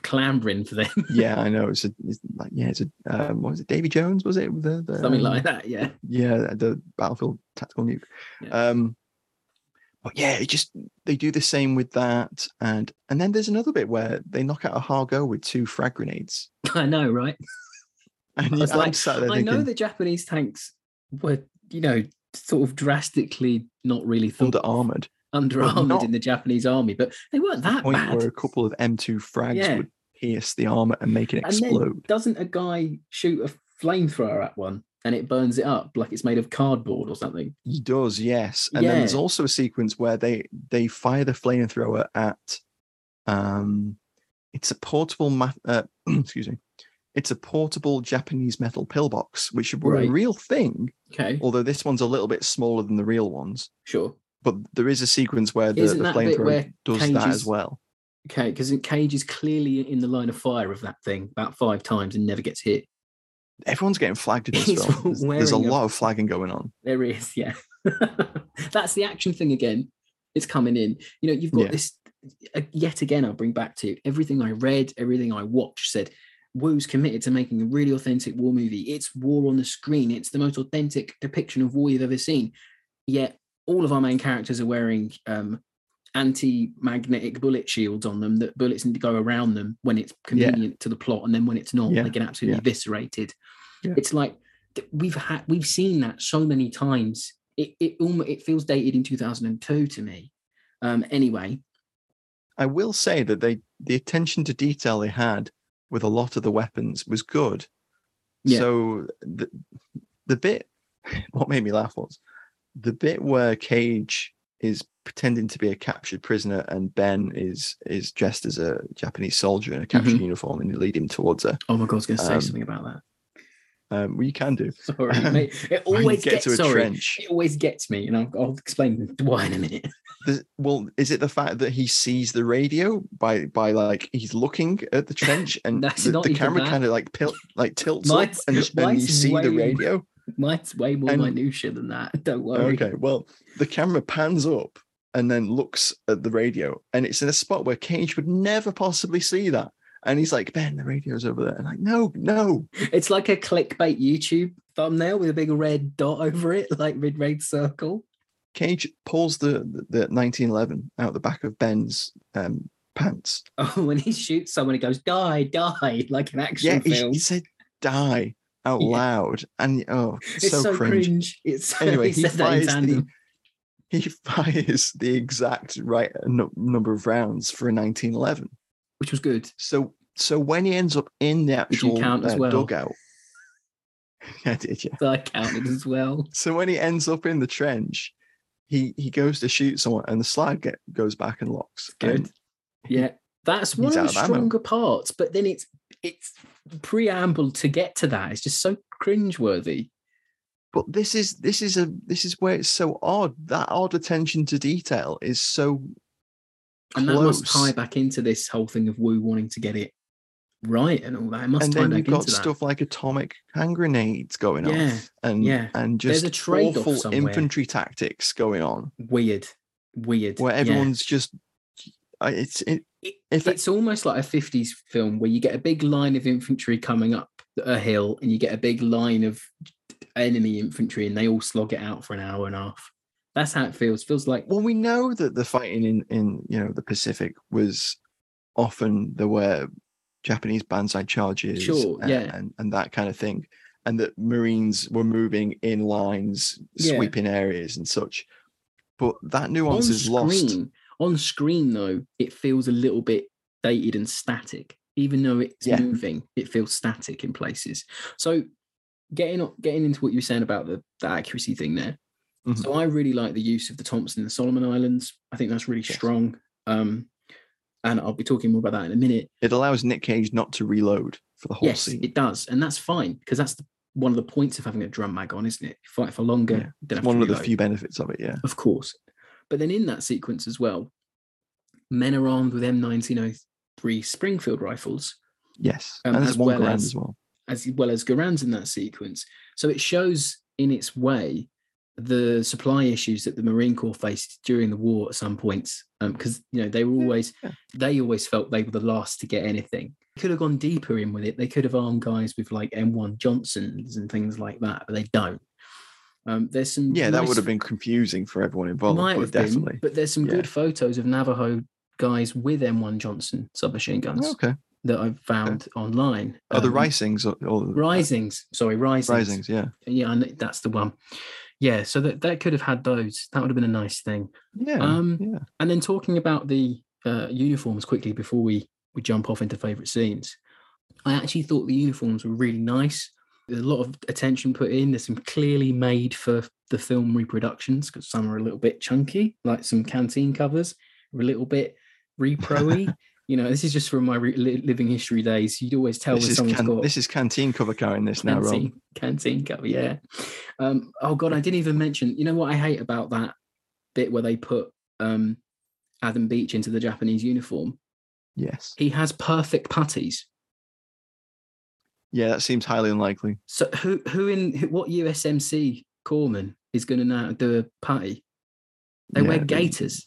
clambering for them, Yeah, I know. It's a it's like yeah, it's a um, what was it? Davy Jones was it? The, the, something um, like that. Yeah, yeah the battlefield tactical nuke Yeah. um but yeah it just they do the same with that and and then there's another bit where they knock out a Ha-Go with two frag grenades I know, right? and I was like, I know the Japanese tanks were, you know, sort of drastically not really thought under armored under but armored not in the Japanese army, but they weren't that point bad. where a couple of m2 frags Yeah. would pierce the armor and make it explode doesn't a guy shoot a flamethrower at one and it burns it up like it's made of cardboard or something? he does yes and then there's also a sequence where they they fire the flamethrower at um it's a portable ma- uh, excuse me it's a portable japanese metal pillbox which were Right. a real thing Okay, although this one's a little bit smaller than the real ones. sure. But there is a sequence where the, the that bit where flamethrower does Cage that is- as well. Okay, because Cage is clearly in the line of fire of that thing about five times and never gets hit. Everyone's getting flagged in this film. There's, a lot of flagging going on. There is, yeah. That's the action thing again. It's coming in. You know, you've got Yeah. this uh, yet again. I'll bring back to everything I read, everything I watched said Woo's committed to making a really authentic war movie. It's war on the screen. It's the most authentic depiction of war you've ever seen. Yet all of our main characters are wearing um, anti-magnetic bullet shields on them that bullets need to go around them when it's convenient to the plot, and then when it's not, Yeah, they get absolutely yeah. eviscerated. Yeah. It's like we've had we've seen that so many times. It it almost it feels dated in 2002 to me. Um, anyway, I will say that they the attention to detail they had with a lot of the weapons was good. Yeah. So the the bit what made me laugh was the bit where Cage is pretending to be a captured prisoner and Ben is is dressed as a Japanese soldier in a captured Mhm. uniform and you lead him towards her. oh my god, I was going to say Um, something about that. Um, well, you can do. Sorry, mate. It always get gets to a sorry. trench. It always gets me, and I'll, I'll explain why in a minute. There's- well, is it the fact that he sees the radio by by like he's looking at the trench and That's the, the camera kind of like pil- like tilts Mine's- up and, and you see the radio? Mine's way more And- minutia than that. Don't worry. Okay, well, the camera pans up and then looks at the radio, and it's in a spot where Cage would never possibly see that. And he's like, Ben, the radio's over there. And like, no, no. It's like a clickbait YouTube thumbnail with a big red dot over it, like red red circle. Cage pulls the, the, the 1911 out the back of Ben's um, pants. Oh, when he shoots someone, he goes, die, die, like an action Yeah, he, film. he said die out Yeah. loud. And oh, it's so, so, cringe. cringe. It's so, Anyway, he, he said that in fires the, he fires the exact right nu- number of rounds for a 1911. which was good. So so when he ends up in the actual count as uh, well? dugout, I did, yeah. So I counted as well. So when he ends up in the trench, he he goes to shoot someone, and the slide get, goes back and locks. Good. And Yeah, that's one of the of ammo. stronger parts. But then it's it's preamble to get to that. It's just so cringeworthy. but this is this is a this is where it's so odd. That odd attention to detail is so and that must tie back into this whole thing of Woo wanting to get it right and all that. It must and tie then back you've got into that. stuff like atomic hand grenades going Yeah, off and yeah. and There's just a trade-off awful somewhere. infantry tactics going on Weird, weird. where yeah. everyone's just it's it, It- if- it's almost like a 50s film where you get a big line of infantry coming up a hill and you get a big line of enemy infantry and they all slog it out for an hour and a half. That's how it feels. Feels like well we know that the fighting in in you know the pacific was often there were japanese banzai charges Sure, and, yeah. and and that kind of thing and that marines were moving in lines Yeah. sweeping areas and such but that on nuance is lost screen. On screen, though, it feels a little bit dated and static. Even though it's Yeah. moving, it feels static in places. So, getting on- getting into what you were saying about the, the accuracy thing there. Mhm. So, I really like the use of the Thompson and the Solomon Islands. I think that's really Yes. strong. Um, and I'll be talking more about that in a minute. it allows nick cage not to reload for the whole yes, scene it does, and that's fine because that's the, one of the points of having a drum mag on, isn't it? You fight for longer. Yeah, it's one of the few benefits of it yeah of course. But then in that sequence as well, men are armed with M1903 Springfield rifles, yes Um, and as one well as- as well as well as Garand's in that sequence. So it shows in its way the supply issues that the Marine Corps faced during the war at some points. Because you know they were always yeah. they always felt they were the last to get anything. Could have gone deeper in with it. They could have armed guys with like M1 Johnsons and things like that, but they don't. Um, there's some yeah that would have been confusing for everyone involved might but have definitely been, but there's some Yeah. good photos of Navajo guys with M1 Johnson submachine guns okay that I've found online. oh the Um, reisings or, or Reisings, sorry, reisings. reisings yeah Yeah, kn- that's the one. Yeah, so that, that could have had those. That would have been a nice thing. yeah Um, yeah And then talking about the uh, uniforms quickly before we we jump off into favorite scenes. I actually thought the uniforms were really nice. There's a lot of attention put in. There's some clearly made for the film reproductions because some are a little bit chunky, like some canteen covers, are a little bit repro-y. you know, this is just from my re- living history days. You'd always tell this when is, someone's can- got this is canteen cover carrying in this now Rob. canteen, canteen cover, yeah. Um, oh god, I didn't even mention. You know what I hate about that bit where they put um, Adam Beach into the Japanese uniform? yes He has perfect puttees. Yeah that seems highly unlikely So who who in what USMC corpsman is going to now do a party? They Yeah, wear gaiters.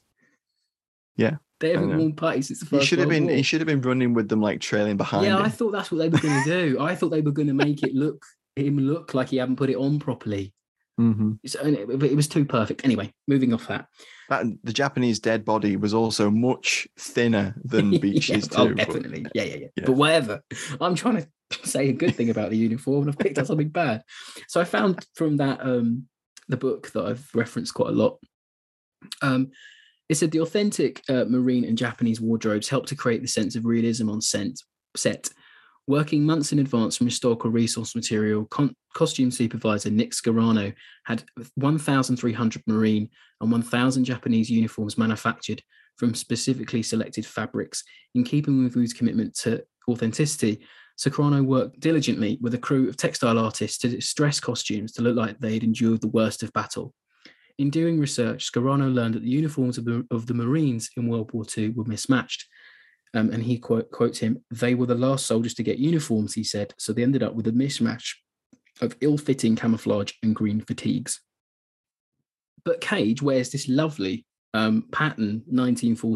Yeah, They haven't worn puttees since the first. he should have been War. he should have been running with them like trailing behind Yeah, him I thought that's what they were going to do. I thought they were going to make it look him look like he hadn't put it on properly. Mhm. So, and it, but it was too perfect. Anyway, moving off that. that the japanese dead body was also much thinner than beach's Yeah, oh, too but- definitely. Yeah, yeah, yeah, Yeah. But whatever. I'm trying to say a good thing about the uniform, and I've picked up something bad. So I found from that um the book that I've referenced quite a lot. Um, it said the authentic uh, Marine and Japanese wardrobes helped to create the sense of realism on set. set. Working months in advance from historical resource material, con- costume supervisor Nick Scarano had 1,300 Marine and 1,000 Japanese uniforms manufactured from specifically selected fabrics. In keeping with Woo's commitment to authenticity, Scarano worked diligently with a crew of textile artists to distress costumes to look like they had endured the worst of battle. In doing research, Scarano learned that the uniforms of the, of the Marines in World War II were mismatched. Um, and he quote, quotes him, they were the last soldiers to get uniforms, he said, so they ended up with a mismatch of ill fitting camouflage and green fatigues. But Cage wears this lovely um, pattern 1940.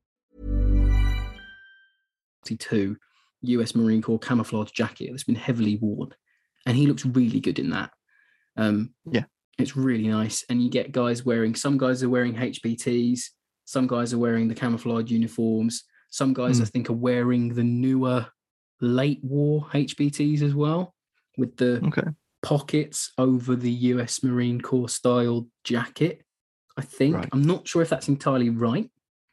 Two US Marine Corps camouflage jacket that's been heavily worn. And he looks really good in that. Um, Yeah. It's really nice. And you get guys wearing, some guys are wearing HBTs, some guys are wearing the camouflage uniforms, some guys Mm. I think are wearing the newer late war HBTs as well, with the Okay. pockets over the US Marine Corps style jacket. I think. Right. I'm not sure if that's entirely right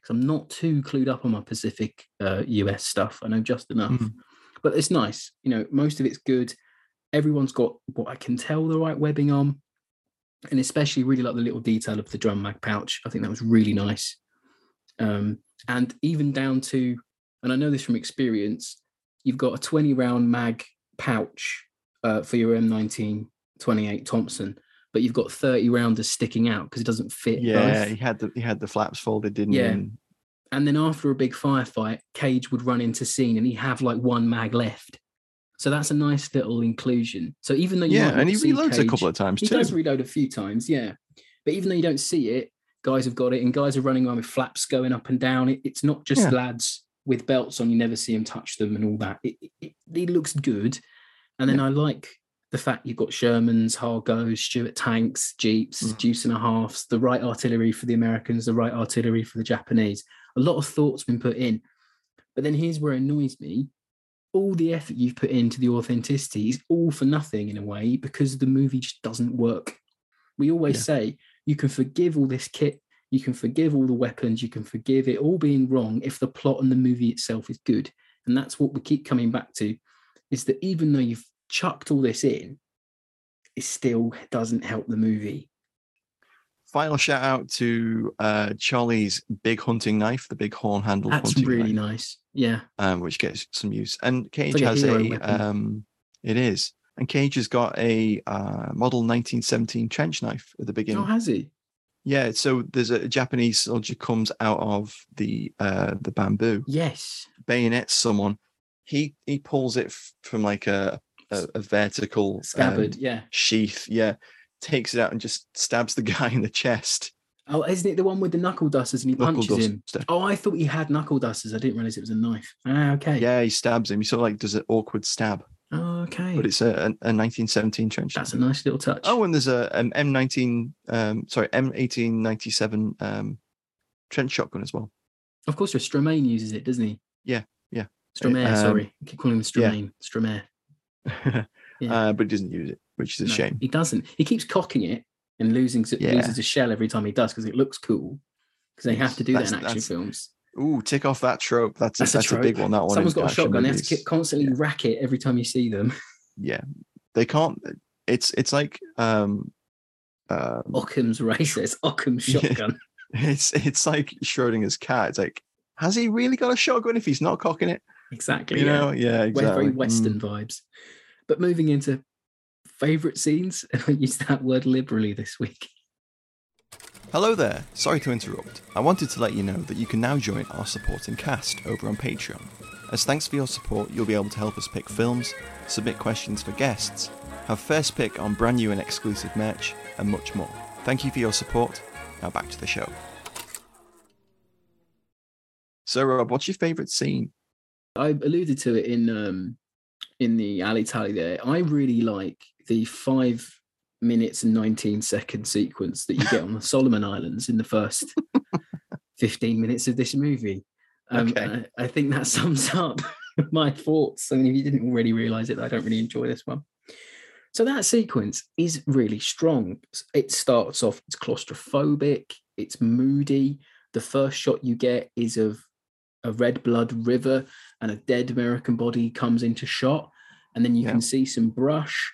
I'm not too clued up on my Pacific uh, US stuff. I know just enough, Mhm. but it's nice. You know, most of it's good. Everyone's got what I can tell the right webbing on, and especially really like the little detail of the drum mag pouch. I think that was really nice. Um, and even down to, and I know this from experience, you've got a 20 round mag pouch uh, for your M19 28 Thompson, but you've got 30 rounders sticking out because it doesn't fit. Yeah, both. he had the he had the flaps folded, didn't Yeah. he? And- And then after a big firefight, Cage would run into scene and he'd have like one mag left. So that's a nice little inclusion. So even though you Yeah, and he reloads a couple of times he too. does reload a few times, yeah. But even though you don't see it, guys have got it, and guys are running around with flaps going up and down. It, it's not just Yeah. lads with belts on; you never see them touch them and all that. It, it, it, it looks good, and then I like the fact you've got Shermans, Ha-Gos, Stuart tanks, Jeeps, Mm. Deuce and a halves, the right artillery for the Americans, the right artillery for the Japanese. A lot of thought's been put in, but then here's where it annoys me all the effort you've put into the authenticity is all for nothing in a way because the movie just doesn't work. We always Yeah. say you can forgive all this kit, you can forgive all the weapons, you can forgive it all being wrong if the plot and the movie itself is good. And that's what we keep coming back to is that even though you've chucked all this in, it still doesn't help the movie. Final shout out to uh, Charlie's big hunting knife, the big horn handle. That's really knife, nice. Yeah. um, which gets some use. And Cage like has hero a, um, it is, and Cage has got a uh, model 1917 trench knife at the beginning. Oh, has he? Yeah, so there's a Japanese soldier comes out of the uh, the bamboo, Yes. bayonets someone. He he pulls it f- from like a a, a vertical Scabbard. um, yeah. sheath. Yeah, takes it out and just stabs the guy in the chest. Oh, isn't it the one with the knuckle dusters and he Knuckle punches him? duster. Oh, I thought he had knuckle dusters. I didn't realize it was a knife. Ah, okay. Yeah, he stabs him. He sort of like does an awkward stab, Oh, okay. but it's a, a, a 1917 trench. That's a nice little touch. Oh, and there's a an M19, um, sorry, M1897 um, trench shotgun as well. of course, Stormare uses it, doesn't he? Yeah, yeah. Stormare, Um, sorry. I keep calling him yeah. Stormare. Yeah. uh, but he doesn't use it, which is a No, shame. He doesn't. He keeps cocking it and losing Yeah. loses a shell every time he does because it looks cool. Because they have to do that in action films. Ooh, tick off that trope. That's That's, a, that's a, a, big one. That one. Someone's got a shotgun. They have to constantly Yeah. rack it every time you see them. Yeah, they can't. It's it's like um, um Occam's razor. It's Occam's Yeah. shotgun. it's it's like Schrodinger's cat. It's like, has he really got a shotgun if he's not cocking it? Exactly. You yeah. know? Yeah, exactly. very Mm. Western vibes. But moving into favorite scenes, and I use that word liberally this week. Hello there. Sorry to interrupt. I wanted to let you know that you can now join our supporting cast over on Patreon. As thanks for your support, you'll be able to help us pick films, submit questions for guests, have first pick on brand new and exclusive merch, and much more. Thank you for your support. Now back to the show. So, Rob, what's your favourite scene? I alluded to it in um in the alley tally there. I really like the five minutes and 19 second sequence that you get on the Solomon Islands in the first 15 minutes of this movie. Um, Okay. I, I think that sums up my thoughts. I mean, if you didn't already realize it, I don't really enjoy this one. So that sequence is really strong. It starts off, it's claustrophobic, it's moody. The first shot you get is of a red blood river and a dead American body comes into shot. And then you Yeah. can see some brush,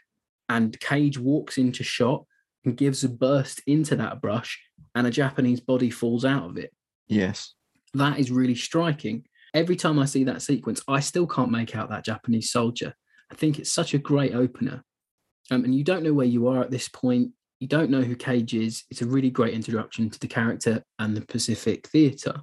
and Cage walks into shot and gives a burst into that brush, and a Japanese body falls out of it. Yes. That is really striking. Every time I see that sequence, I still can't make out that Japanese soldier. I think it's such a great opener. Um, and you don't know where you are at this point. You don't know who Cage is. It's a really great introduction to the character and the Pacific theatre.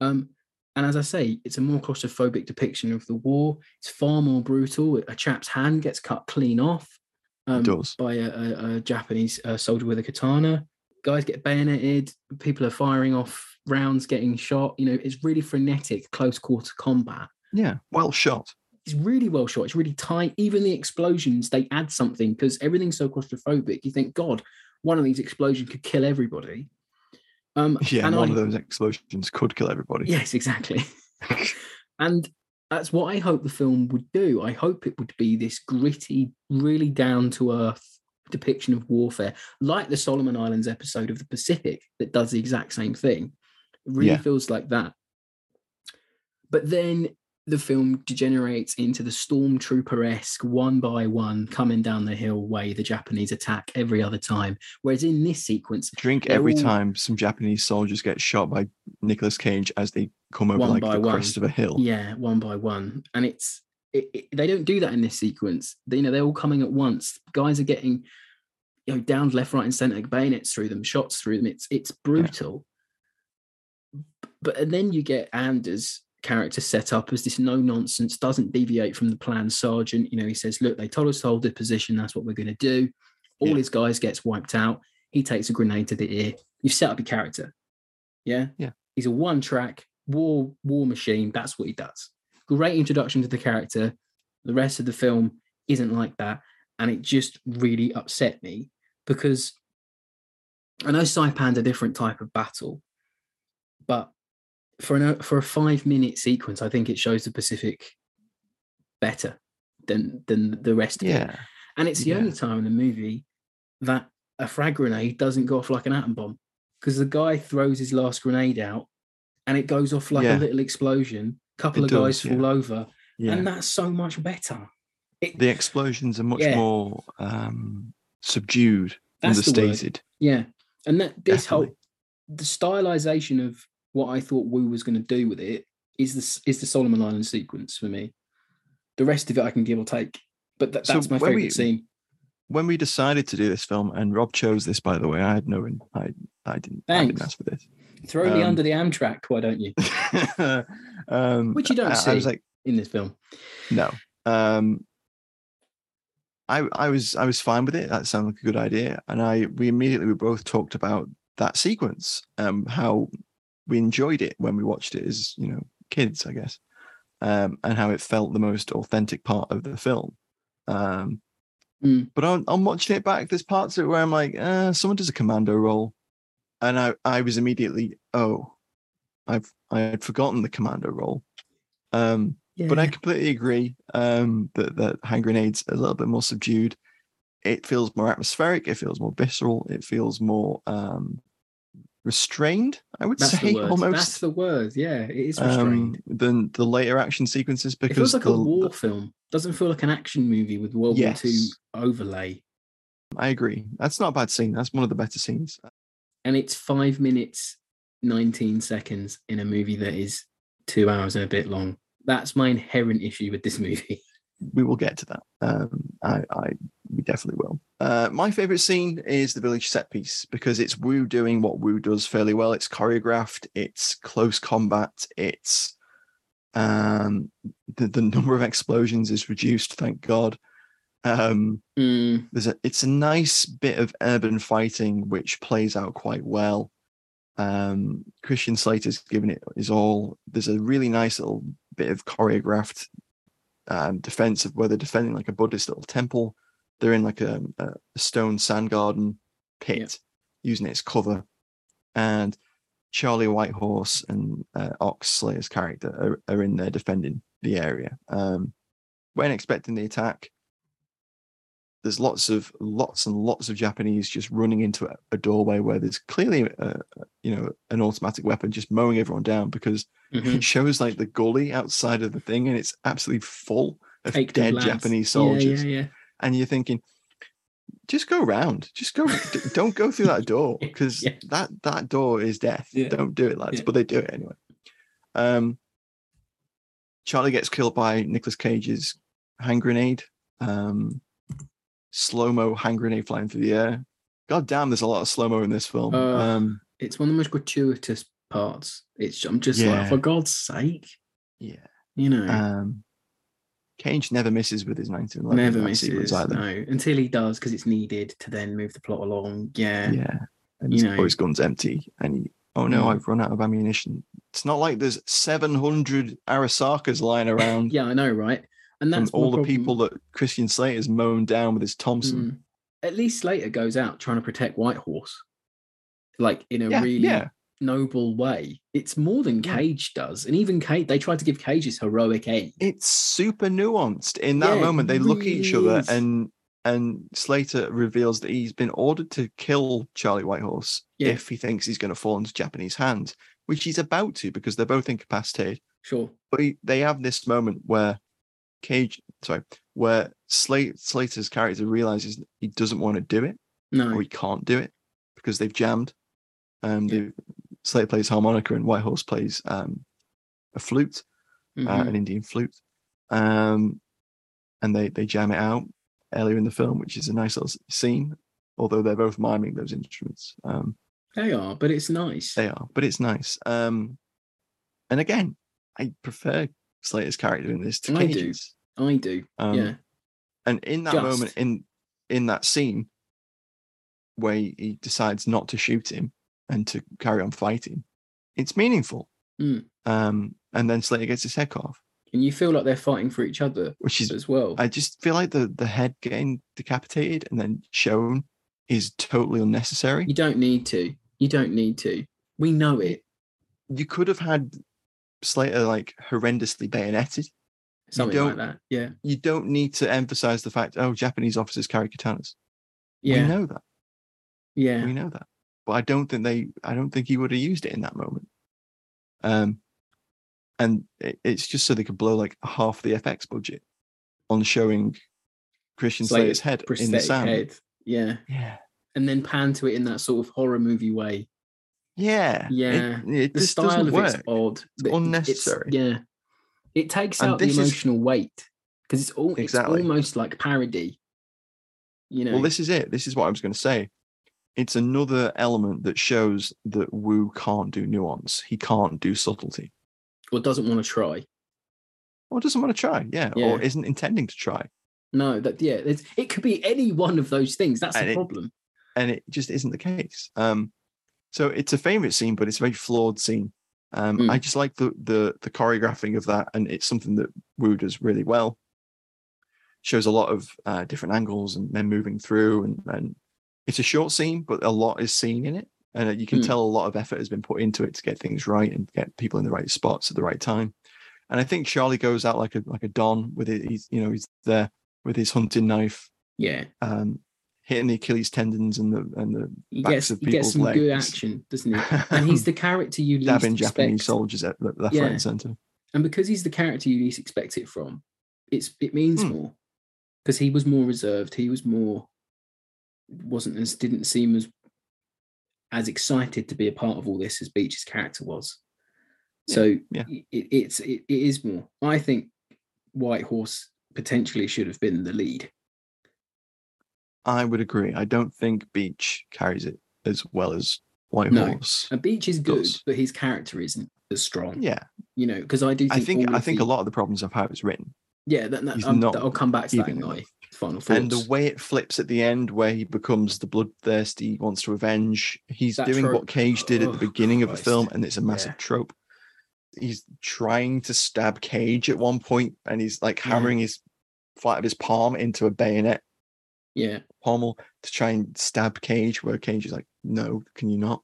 Um, And as I say, it's a more claustrophobic depiction of the war. It's far more brutal. A chap's hand gets cut clean off um, by a, a, a Japanese uh, soldier with a katana. Guys get bayoneted. People are firing off rounds, getting shot. You know, it's really frenetic, close quarter combat. Yeah, well shot. It's really well shot. It's really tight. Even the explosions, they add something because everything's so claustrophobic. You think, God, one of these explosions could kill everybody. Um, Yeah, and one I- of those explosions could kill everybody. Yes, exactly. and that's what I hope the film would do. I hope it would be this gritty, really down to earth depiction of warfare, like the Solomon Islands episode of the Pacific that does the exact same thing. It really Yeah. feels like that. But then the film degenerates into the stormtrooper esque one by one coming down the hill way the Japanese attack every other time. Whereas in this sequence, Drink every all- time some Japanese soldiers get shot by Nicolas Cage as they come over One like the one. crest of a hill. Yeah, one by one, and it's it, it- they don't do that in this sequence. They, you know, they're all coming at once. Guys are getting you know down left, right, and center, bayonets through them, shots through them. It's it's brutal. But and then you get Enders' character set up as this no nonsense, doesn't deviate from the plan sergeant. You know, he says, "Look, they told us to hold the position. That's what we're going to do." All Yeah. his guys gets wiped out. He takes a grenade to the ear. You've set up your character. Yeah. Yeah. He's a one track war war machine. That's what he does. Great introduction to the character. The rest of the film isn't like that. And it just really upset me because I know Saipan's a different type of battle, but for an for a five minute sequence, I think it shows the Pacific better than than the rest of it. And it's the Yeah. only time in the movie that a frag grenade doesn't go off like an atom bomb because the guy throws his last grenade out and it goes off like Yeah. a little explosion. A couple It of guys does, yeah. fall over, Yeah. and that's so much better. It, the explosions are much Yeah. more um, subdued, That's the understated. yeah, and that this Definitely. whole the stylization of what I thought Woo was going to do with it is this is the Solomon Island sequence for me. The rest of it I can give or take, but that, So that's my favorite we- scene. When we decided to do this film, and Rob chose this, by the way, I had no, I, I didn't, I didn't ask for this. Throw me um, under the Amtrac, why don't you? um, Which you don't I, see I was like, in this film. no. Um, I, I was, I was fine with it. That sounded like a good idea, and I, we immediately, we both talked about that sequence, um, how we enjoyed it when we watched it as, you know, kids, I guess, um, and how it felt the most authentic part of the film. Um, Mm. but on, on watching it back, there's parts of it where I'm like, uh, someone does a commando role, and I, I was immediately, oh, I've, I had forgotten the commando role. Um, but I completely agree um, that that hand grenades a little bit more subdued. It feels more atmospheric. It feels more visceral. It feels more um, restrained. I would That's say almost That's the word. Yeah, it is restrained. um, than the later action sequences because it feels like the, a war film. Doesn't feel like an action movie with World Yes. War II overlay. I agree. That's not a bad scene. That's one of the better scenes. And it's five minutes, 19 seconds in a movie that is two hours and a bit long. That's my inherent issue with this movie. we will get to that. Um, I, I, we definitely will. Uh, my favorite scene is the village set piece because it's Woo doing what Woo does fairly well. It's choreographed. It's close combat. It's um, the the number of explosions is reduced. Thank God. Um, Mm, there's a it's a nice bit of urban fighting which plays out quite well. Um, Christian Slater's given it his all. There's a really nice little bit of choreographed um, defense of where they're defending like a Buddhist little temple. They're in like a, a stone sand garden pit, using it as cover, and Charlie Whitehorse and uh, Ox Slater's character are, are in there defending the area. Um, when expecting the attack, there's lots of lots and lots of Japanese just running into a, a doorway where there's clearly a, a- you know an automatic weapon just mowing everyone down because mhm. it shows like the gully outside of the thing and it's absolutely full of dead lads. Japanese Yeah, soldiers Yeah, yeah, and you're thinking just go around just go don't go through that door because Yeah. that that door is death Yeah. don't do it lads Yeah. but they do it anyway um charlie gets killed by Nicolas cage's hand grenade um slow-mo hand grenade flying through the air god damn there's a lot of slow-mo in this film Uh, um It's one of the most gratuitous parts. It's I'm just like, for God's sake, Yeah. you know, Um, Cage never misses with his 1911 never misses. either. No, until he does because it's needed to then move the plot along. Yeah, Yeah. And You his, know. his gun's empty. And he, oh no, Mm. I've run out of ammunition. It's not like there's 700 Arisakas lying around yeah, I know, right? And that's all the problem. people that Christian Slater's mown down with his Thompson. Mm. At least Slater goes out trying to protect Whitehorse, like in a Yeah, really yeah. Noble way. It's more than. Cage does, and even Cage. They try to give Cage his heroic end. It's super nuanced. In that Yeah, moment, they look at each really other is. and and Slater reveals that he's been ordered to kill Charlie Whitehorse Yeah. if he thinks he's going to fall into Japanese hands, which he's about to because they're both incapacitated. Sure. but he, they have this moment where Cage, sorry, where Slate, Slater's character realizes he doesn't want to do it No. or he can't do it because they've jammed. Um, Yeah. They Slater plays harmonica and Whitehorse plays um, a flute, uh, Mhm. an Indian flute, um, and they they jam it out earlier in the film, which is a nice little scene. Although they're both miming those instruments, um, They are, but it's nice. they are, but it's nice. Um, and again, I prefer Slater's character in this to I do. I do. Um, yeah. And in that moment, in in that scene where he, he decides not to shoot him and to carry on fighting, it's meaningful. Mm. Um, and then Slater gets his head cut off, And you feel like they're fighting for each other which is as well. I just feel like the the head getting decapitated and then shown is totally unnecessary. you don't need to. You don't need to. We know it. You could have had Slater like horrendously bayoneted. Something like that. Yeah. You don't need to emphasize the fact, oh, Japanese officers carry katanas. Yeah. We know that. yeah. we know that but i don't think they i don't think he would have used it in that moment um and it, it's just so they could blow like half the fx budget on showing christian slater's head in the sand head. Yeah. yeah And then pan to it in that sort of horror movie way. yeah Yeah. it, it the just style doesn't of work it's odd. but it- unnecessary. yeah. It takes And out the this is- emotional weight because it's all Exactly. it's almost like parody. You know. well this is it this is what i was going to say it's another element that shows that wu can't do nuance he can't do subtlety or doesn't want to try. or doesn't want to try yeah, Yeah. or isn't intending to try No, that yeah, it's, it could be any one of those things. That's And the it- problem. and it just isn't the case. Um, so it's a favorite scene, but it's a very flawed scene. Um, Mm. I just like the the the choreographing of that, and it's something that Woo does really well. Shows a lot of uh, different angles and men moving through, and and it's a short scene, but a lot is seen in it, and uh, you can Mm. tell a lot of effort has been put into it to get things right and get people in the right spots at the right time. And I think Charlie goes out like a like a don with it. He's you know he's there with his hunting knife, Yeah, um, hitting the Achilles tendons and the and the he backs gets of he gets people's some good action, doesn't he? And he's the character you least dabbing expect. Japanese soldiers at le- left, right, Yeah. and center. and because he's the character you least expect it from, it's it means Hmm. more. Because he was more reserved. He was more wasn't as didn't seem as as excited to be a part of all this as Beach's character was. So yeah. i- it, it's it, it is more. I think White Horse potentially should have been the lead. I would agree. I don't think Beach carries it as well as White No. Horse. And Beach is good, does. but his character isn't as strong. Yeah, You know, because I do think I think I think the- a lot of the problems of how it's written Yeah, that, that, um, that- I'll come back to that in even my enough. Final thoughts. and the way it flips at the end, where he becomes the bloodthirsty, wants to revenge. He's That doing trope. what Cage did at the Oh, beginning of the film, and it's a massive Yeah. trope. He's trying to stab Cage at one point, and he's like Yeah. hammering his flat of his palm into a bayonet yeah, pommel to try and stab Cage, where Cage is like, "No, can you not?"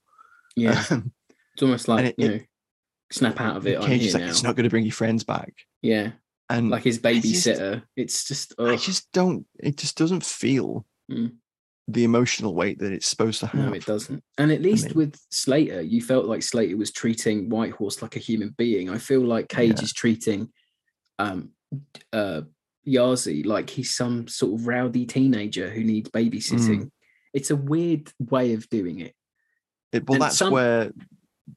yeah, Um, it's almost like it- you it- know, snap out of it. Cage is like, now. "It's not going to bring your friends back," yeah, and like his I babysitter. it's just, I just don't. It just doesn't feel Mm. the emotional weight that it's supposed to have. no, it doesn't. And at least mean- with Slater, you felt like Slater was treating Whitehorse like a human being. I feel like Cage Yeah. is treating um uh Yahzee like he's some sort of rowdy teenager who needs babysitting. Mm. It's a weird way of doing it. It- well, and that's some- where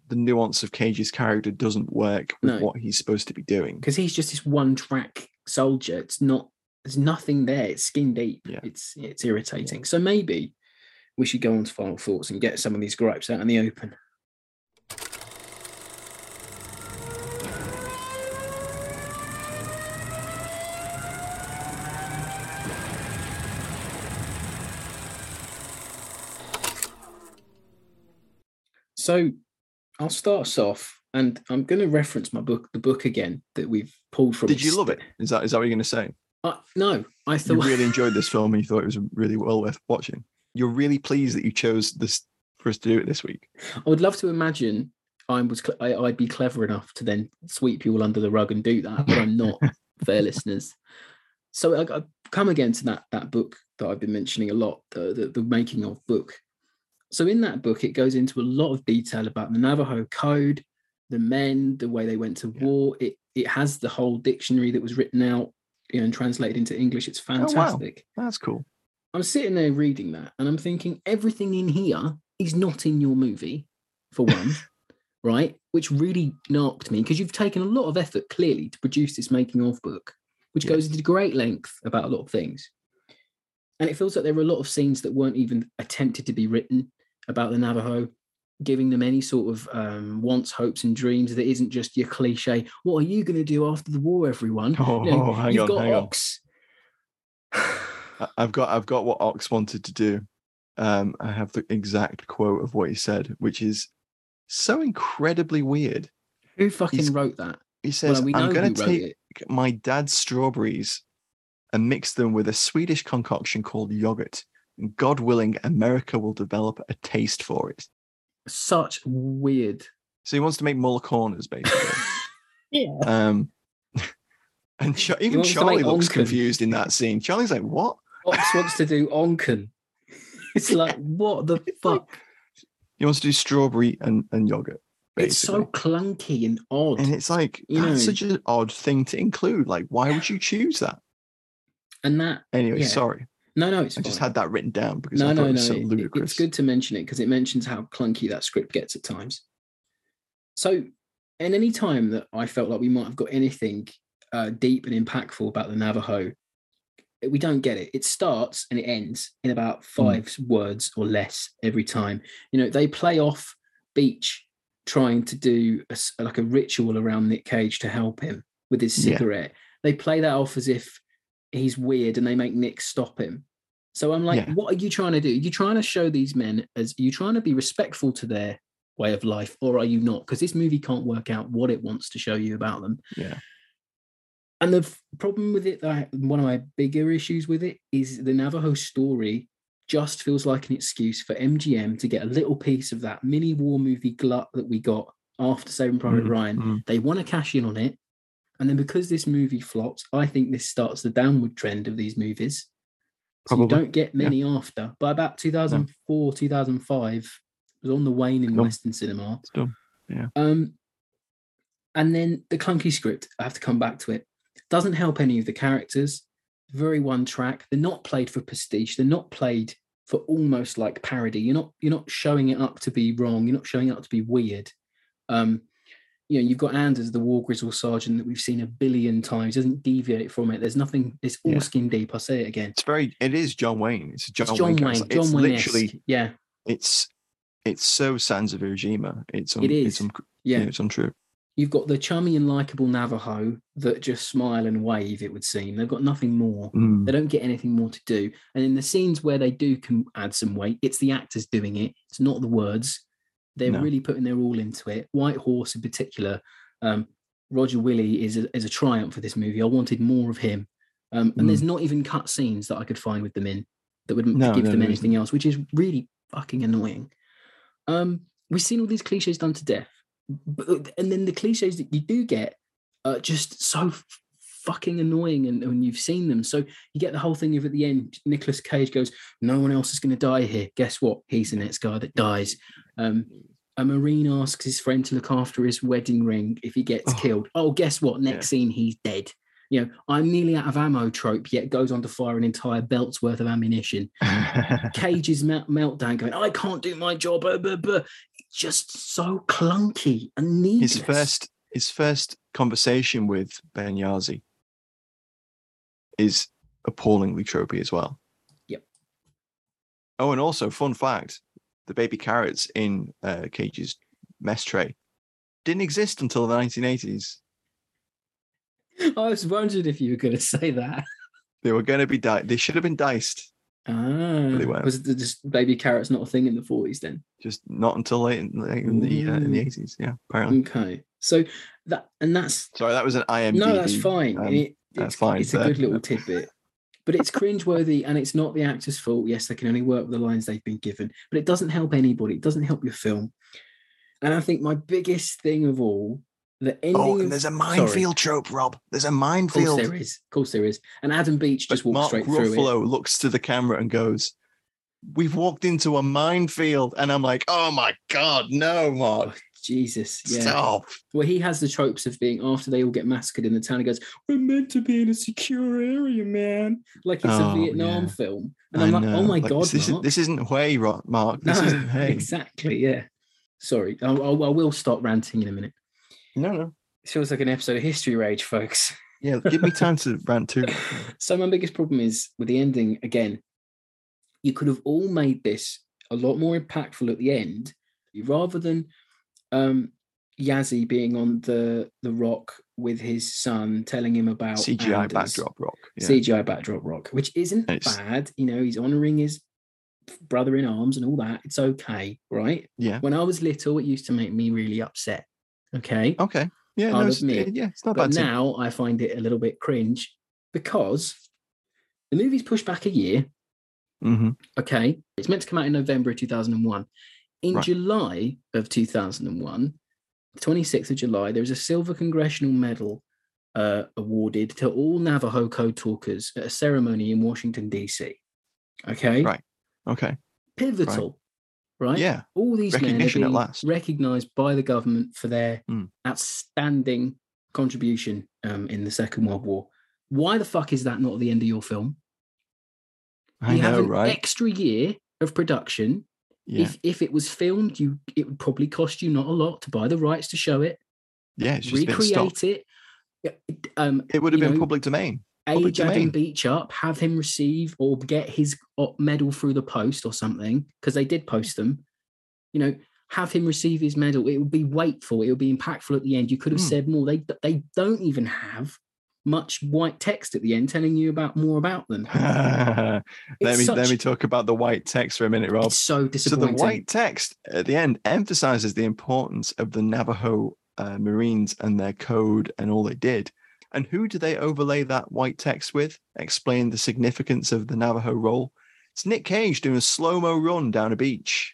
the nuance of Cage's character doesn't work with no. what he's supposed to be doing. Because he's just this one track soldier. It's not there's nothing there. It's skin deep. Yeah. It's it's irritating. Yeah. So maybe we should go on to final thoughts and get some of these gripes out in the open. So I'll start us off, and I'm going to reference my book, the book again that we've pulled from. Did you love it? Is that is that what you're going to say? Uh, no, I You really enjoyed this film and you thought it was really well worth watching. You're really pleased that you chose this for us to do it this week. I would love to imagine I was I, I'd be clever enough to then sweep you all under the rug and do that, but I'm not. fair listeners. So I, I come again to that that book that I've been mentioning a lot, the, the the making of book. So in that book, it goes into a lot of detail about the Navajo code, the men, the way they went to war. It it has the whole dictionary that was written out you know, and translated into English. It's Oh, wow. fantastic. That's cool. I'm sitting there reading that and I'm thinking everything in here is not in your movie, for one, right? Which really knocked me because you've taken a lot of effort clearly to produce this making of book, which Yeah. goes into great length about a lot of things. And it feels like there were a lot of scenes that weren't even attempted to be written about the Navajo, giving them any sort of um, wants, hopes, and dreams that isn't just your cliche. What are you going to do after the war, everyone? Oh, You know, hang on, got hang on. Ox. I- I've got I've got what Ox wanted to do. Um, I have the exact quote of what he said, which is so incredibly weird. Who fucking He's- wrote that? He says, we "I'm going to take it. my dad's strawberries and mix them with a Swedish concoction called yogurt. And God willing, America will develop a taste for it." Such weird. So he wants to make Müller Corners, basically. Yeah. um, and Ch- even Charlie looks Onken. confused in that scene. Charlie's like, "What?" Ox wants to do Onken. It's like, what the fuck? He wants to do strawberry and, and yogurt. Basically. It's so clunky and odd. And it's like You that's know- such an odd thing to include. Like, why would you choose that? and that, Anyway, Yeah. sorry. No, no, it's I just had that written down because no, I no, it no. so it- ludicrous. it's good to mention it because it mentions how clunky that script gets at times. So, in any time that I felt like we might have got anything uh, deep and impactful about the Navajo, we don't get it. It starts and it ends in about Hmm. five words or less every time. You know, they play off Beach trying to do a like a ritual around Nick Cage to help him with his Yeah. cigarette. They play that off as if he's weird and they make Nick stop him. So I'm like, Yeah. what are you trying to do? Are you trying to show these men as are you trying to be respectful to their way of life, or are you not? Because this movie can't work out what it wants to show you about them. Yeah. And the f- problem with it, that one of my bigger issues with it is the Navajo story just feels like an excuse for MGM to get a little piece of that mini war movie glut that we got after Saving Private Mm, Ryan. mm. They want to cash in on it. And then because this movie flops, I think this starts the downward trend of these movies. So you Probably, don't get yeah. many after. By about 2004, 2005, it was on the wane in. Western cinema. Done. Yeah. Um, and then the clunky script, I have to come back to it, doesn't help any of the characters. Very one track. They're not played for prestige. They're not played for almost like parody. You're not you're not showing it up to be wrong. You're not showing it up to be weird. Um, you know, you've got Enders, the war grizzle sergeant that we've seen a billion times, doesn't deviate from it. There's nothing, it's all Yeah. skin deep. I'll say it again. It's very. It is John Wayne. It's John, It's John Wayne. Wayne, character. John it's Wayne. literally. Yeah, It's. It's so Sands of Iwo Jima. It's. Un, It It's, is. un, yeah. yeah. It's untrue. You've got the chummy and likable Navajo that just smile and wave, it would seem. They've got nothing more. Mm. They don't get anything more to do. And in the scenes where they do can add some weight, it's the actors doing it. It's not the words. They're No. really putting their all into it. White Horse in particular, um, Roger Willie is a, is a triumph for this movie. I wanted more of him. Um, and there's not even cut scenes that I could find with them in that would No, give no, them anything else, which is really fucking annoying. Um, we've seen all these cliches done to death, but, and then the cliches that you do get are just so fucking annoying. And when you've seen them, so you get the whole thing of at the end, Nicolas Cage goes, "No one else is going to die here." Guess what? He's the next guy that dies. Um, a marine asks his friend to look after his wedding ring if he gets Oh. killed. Oh, guess what? Next Yeah. scene, he's dead. You know, I'm nearly out of ammo trope, yet goes on to fire an entire belt's worth of ammunition. Cage's melt- meltdown going, I can't do my job. uh, buh." It's just so clunky and needless. his first. His first conversation with Ben Yahzee is appallingly tropey as well. Yep. Oh, and also, fun fact: the baby carrots in uh, Cage's mess tray didn't exist until the 1980s. I was wondering if you were going to say that. They were going to be di- They should have been diced Ah, weren't. was the, just baby carrots not a thing in the forties then? Just not until late in, late in the uh, in the eighties. Yeah, apparently. Okay, so that and that's Sorry, that was an IMDb. no, that's fine. um, It- that's it's, fine, It's a good little tidbit, but it's cringeworthy, and it's not the actor's fault. Yes, they can only work with the lines they've been given, but it doesn't help anybody. It doesn't help your film. And I think my biggest thing of all, the oh, ending. Oh, and there's a minefield trope, Rob. There's a Of course minefield. there is. Of course there is. And Adam Beach just But walks Mark straight through it. Ruffalo looks to the camera and goes, "We've walked into a minefield," and I'm like, "Oh my god, no, Oh, Mark, Jesus, yeah. stop!" Well, he has the tropes of being after they all get massacred in the town. He goes, "We're meant to be in a secure area, man," like it's Oh, a Vietnam yeah. film. And I I'm like, "Oh my Like, god, this, Mark. Is, this isn't Way, Mark. This no, isn't Hey. exactly, yeah." Sorry, I, I, I will stop ranting in a minute. No, no. It feels like an episode of History Rage, folks. Yeah, give me time to rant too. So my biggest problem is with the ending again. You could have all made this a lot more impactful at the end, rather than um Yahzee being on the the rock with his son, telling him about CGI Enders. backdrop rock. Yeah. CGI backdrop rock, which isn't It's- bad. You know, he's honoring his brother in arms and all that. It's okay, right? Yeah. When I was little, it used to make me really upset. Okay. Okay. Yeah. I'll no, it's, admit. yeah, it's not But bad. now I find it a little bit cringe because the movie's pushed back a year. Mhm. Okay. It's meant to come out in November of 2001. In Right. July of 2001, 26th of July, there was a Silver Congressional Medal uh, awarded to all Navajo code talkers at a ceremony in Washington, D.C. Okay. Right. Okay. Pivotal. Right. Yeah. All these men are Recognition at being last. recognized by the government for their Mm. outstanding contribution um, in the Second World War. Why the fuck is that not at the end of your film? I you have an right? extra year of production. Yeah. If if it was filmed, you it would probably cost you not a lot to buy the rights to show it, yeah. It's just recreate it. Um, It would have been know, public domain. Public age Adam domain. Beach up, have him receive or get his medal through the post or something, because they did post them. You know, have him receive his medal. It would be weightful. It would be impactful at the end. You could have Hmm. said more. They they don't even have much white text at the end telling you about more about them. let me let me talk about the white text for a minute, Rob. It's so So the white text at the end emphasizes the importance of the Navajo uh, Marines and their code and all they did. And who do they overlay that white text with? Explain the significance of the Navajo role. It's Nick Cage doing a slow mo run down a beach.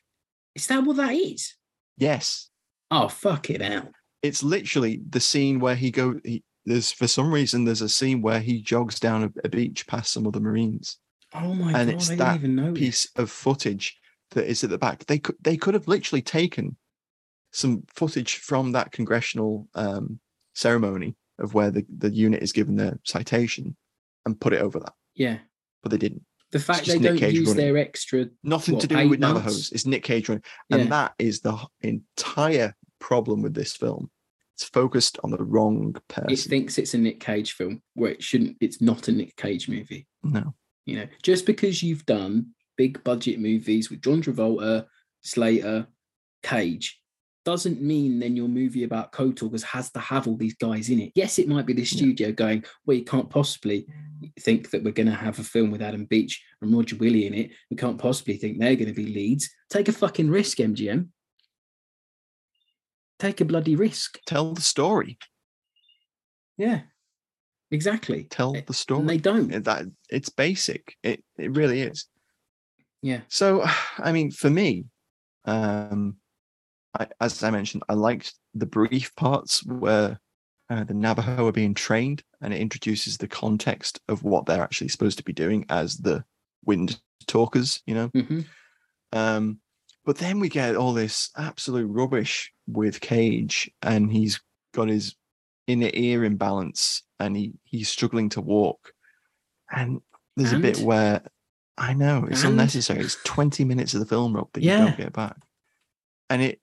Is that what that is? Yes, Oh fuck it out. it's literally the scene where he go. He, there's for some reason there's a scene where he jogs down a, a beach past some other Marines. Oh my and god! it's I that didn't even know. piece of footage that is at the back. They could they could have literally taken some footage from that congressional um, ceremony of where the, the unit is given their citation and put it over that, Yeah, but they didn't. the fact they Nick don't Cage use running. their extra. Nothing What, to do with? Navajos. It's Nick Cage running, Yeah. and that is the entire problem with this film. It's focused on the wrong person. It thinks it's a Nick Cage film where it shouldn't. It's not a Nick Cage movie. no, You know, just because you've done big budget movies with John Travolta, Slater, Cage, doesn't mean then your movie about code talkers has to have all these guys in it. Yes, it might be the studio going, well, you can't possibly think that we're going to have a film with Adam Beach and Roger Willie in it. We can't possibly think they're going to be leads. Take a fucking risk, MGM. Take a bloody risk. tell the story. Yeah, exactly. Tell Eh, the story. And they don't. That it's basic. It it really is. Yeah. So, I mean, for me, um, I, as I mentioned, I liked the brief parts where uh, the Navajo are being trained, and it introduces the context of what they're actually supposed to be doing as the wind talkers. You know. hmm Um, but then we get all this absolute rubbish with Cage, and he's got his inner ear imbalance, and he he's struggling to walk. And there's a bit where I know it's And? unnecessary. It's 20 minutes of the film, Rob, that you Yeah. don't get back, and it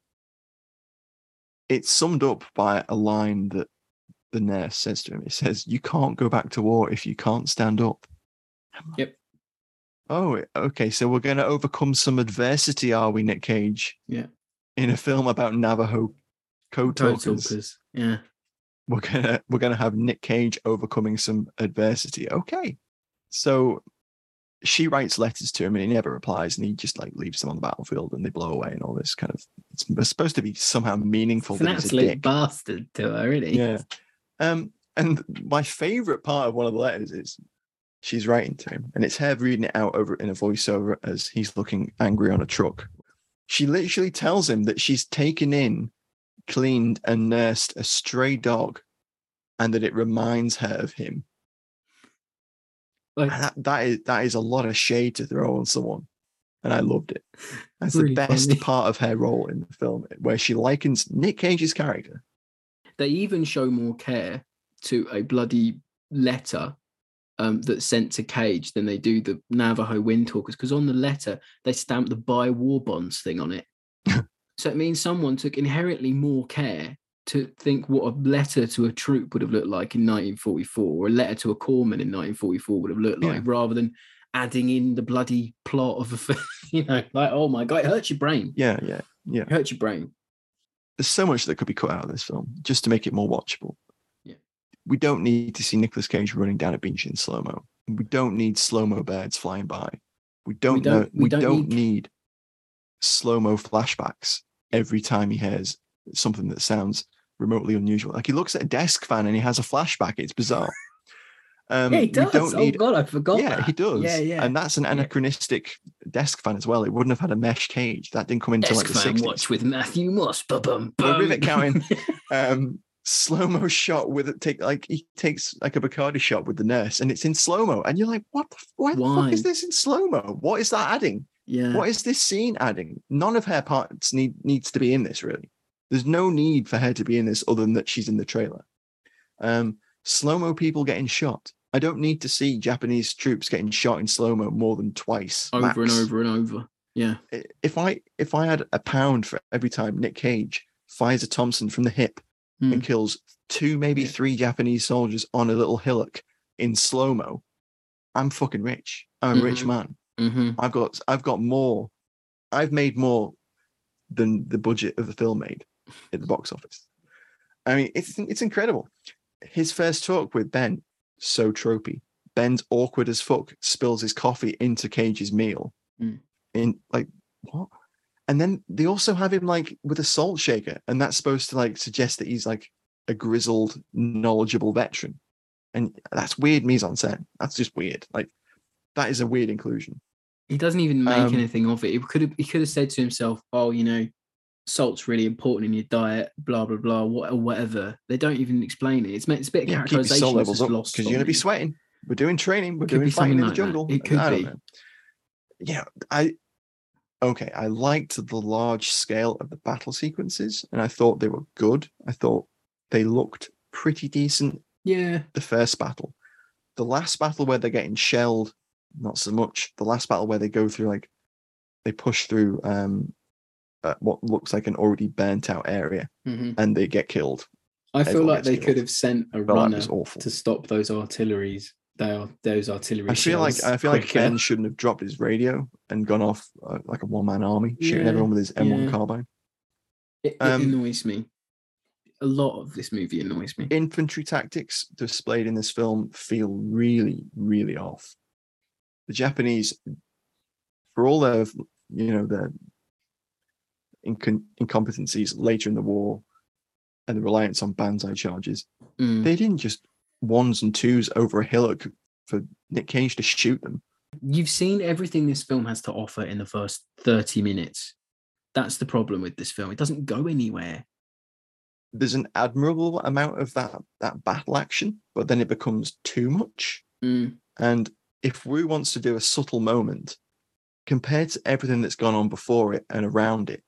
it's summed up by a line that the nurse says to him. It says, "You can't go back to war if you can't stand up." Yep. Oh, okay. So we're going to overcome some adversity, are we, Nick Cage? Yeah. In a film about Navajo code talkers, talkers. Yeah. we're gonna we're gonna have Nick Cage overcoming some adversity. Okay. So she writes letters to him and he never replies and he just like leaves them on the battlefield and they blow away and all this kind of it's supposed to be somehow meaningful It's an that he's a absolute bastard to her, isn't yeah um and my favorite part of one of the letters is she's writing to him and it's her reading it out over in a voiceover as he's looking angry on a truck. She literally tells him that she's taken in cleaned and nursed a stray dog and that it reminds her of him. Like, that, that is that is a lot of shade to throw on someone and i loved it. That's Really the best funny. part of her role in the film where she likens nick cage's character. They even show more care to a bloody letter um, that's sent to Cage than they do the Navajo Windtalkers because on the letter they stamp the buy war bonds thing on it. so it means someone took inherently more care to think what a letter to a troop would have looked like in 1944 or a letter to a corpsman in 1944 would have looked like Yeah. rather than adding in the bloody plot of a film. you know, like, oh my God, it hurts your brain. yeah yeah yeah It hurts your brain. there's so much that could be cut out of this film just to make it more watchable. Yeah. We don't need to see Nicolas Cage running down a beach in slow mo. We don't need slow mo birds flying by. We don't, know. don't- we We don't don't, need- need, slow mo flashbacks every time he hears something that sounds remotely unusual. Like he looks at a desk fan and he has a flashback. It's bizarre. Um, yeah, he does. don't oh need God, I forgot. yeah, that. he does. Yeah, yeah. And that's an anachronistic desk fan as well. It wouldn't have had a mesh cage. That didn't come into like the fan 60s. watch with Matthew Moss. Ba-bum, bum. rivet counting. um slow mo shot with it take like he takes like a Bacardi shot with the nurse and it's in slow mo and you're like what the, f- why the fuck is this in slow mo what is that adding? Yeah. what is this scene adding? None of her parts need needs to be in this really. There's no need for her to be in this other than that she's in the trailer. Um slow mo people getting shot. I don't need to see Japanese troops getting shot in slow mo more than twice over and over and over. Yeah. if I if I had a pound for every time Nick Cage fires a Thompson from the hip Hmm. and kills two, maybe three Japanese soldiers on a little hillock in slow mo, I'm fucking rich. I'm a rich Mhm. man. Mm-hmm. I've got I've got more. I've made more than the budget of the film made at the box office. I mean, it's it's incredible. His first talk with Ben, so tropey. Ben's awkward as fuck, spills his coffee into Cage's meal. Mm. In like what? And then they also have him like with a salt shaker, and that's supposed to like suggest that he's like a grizzled, knowledgeable veteran. And that's weird mise en scène. That's just weird. Like that is a weird inclusion. He doesn't even make Um, anything of it. He could have he could have said to himself, "Oh, you know, salt's really important in your diet." Blah blah blah. What or whatever. They don't even explain it. It's it's a bit of Yeah, keep your characterization. salt levels up lost because you're going to be sweating. We're doing training. We're doing fighting in the like that. jungle. It could I be. know. Yeah, I okay. I liked the large scale of the battle sequences, and I thought they were good. I thought they looked pretty decent. Yeah. The first battle, the last battle where they're getting shelled, not so much. The last battle where they go through like they push through um uh, what looks like an already burnt out area, Mhm. and they get killed. I feel like they killed. could have sent a Felt like runner awful. to stop those artilleries. They are those artillery. I feel like I feel like quicker. Ben shouldn't have dropped his radio and gone off uh, like a one man army, shooting Yeah, everyone with his M1 yeah. carbine. It, it um, annoys me. A lot of this movie annoys me. Infantry tactics displayed in this film feel really, really off. The Japanese, for all their you know their incon- incompetencies later in the war and the reliance on banzai charges, Mm. they didn't just ones and twos over a hillock for Nick Cage to shoot them. You've seen everything this film has to offer in the first 30 minutes. That's the problem with this film. It doesn't go anywhere. there's an admirable amount of that that battle action, but then it becomes too much. Mm. And if Woo wants to do a subtle moment, compared to everything that's gone on before it and around it,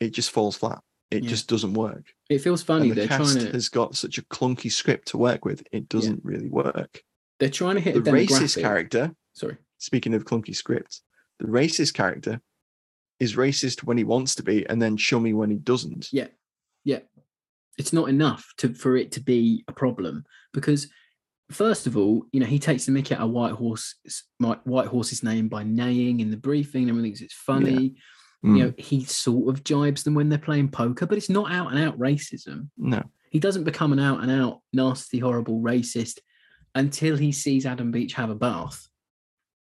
it just falls flat. It Yeah. just doesn't work. It feels funny. the They're cast trying to has got such a clunky script to work with. It doesn't really work. they're trying to hit The a racist character, Sorry. speaking of clunky scripts, the racist character is racist when he wants to be, and then chummy when he doesn't. Yeah. Yeah. It's not enough to for it to be a problem because first of all, you know, he takes the mick out of White Horse White Horse's name by neighing in the briefing and everything. 'cause It's funny. Mm. You know, he sort of jibes them when they're playing poker, but it's not out and out racism. No. He doesn't become an out and out nasty, horrible racist until he sees Adam Beach have a bath.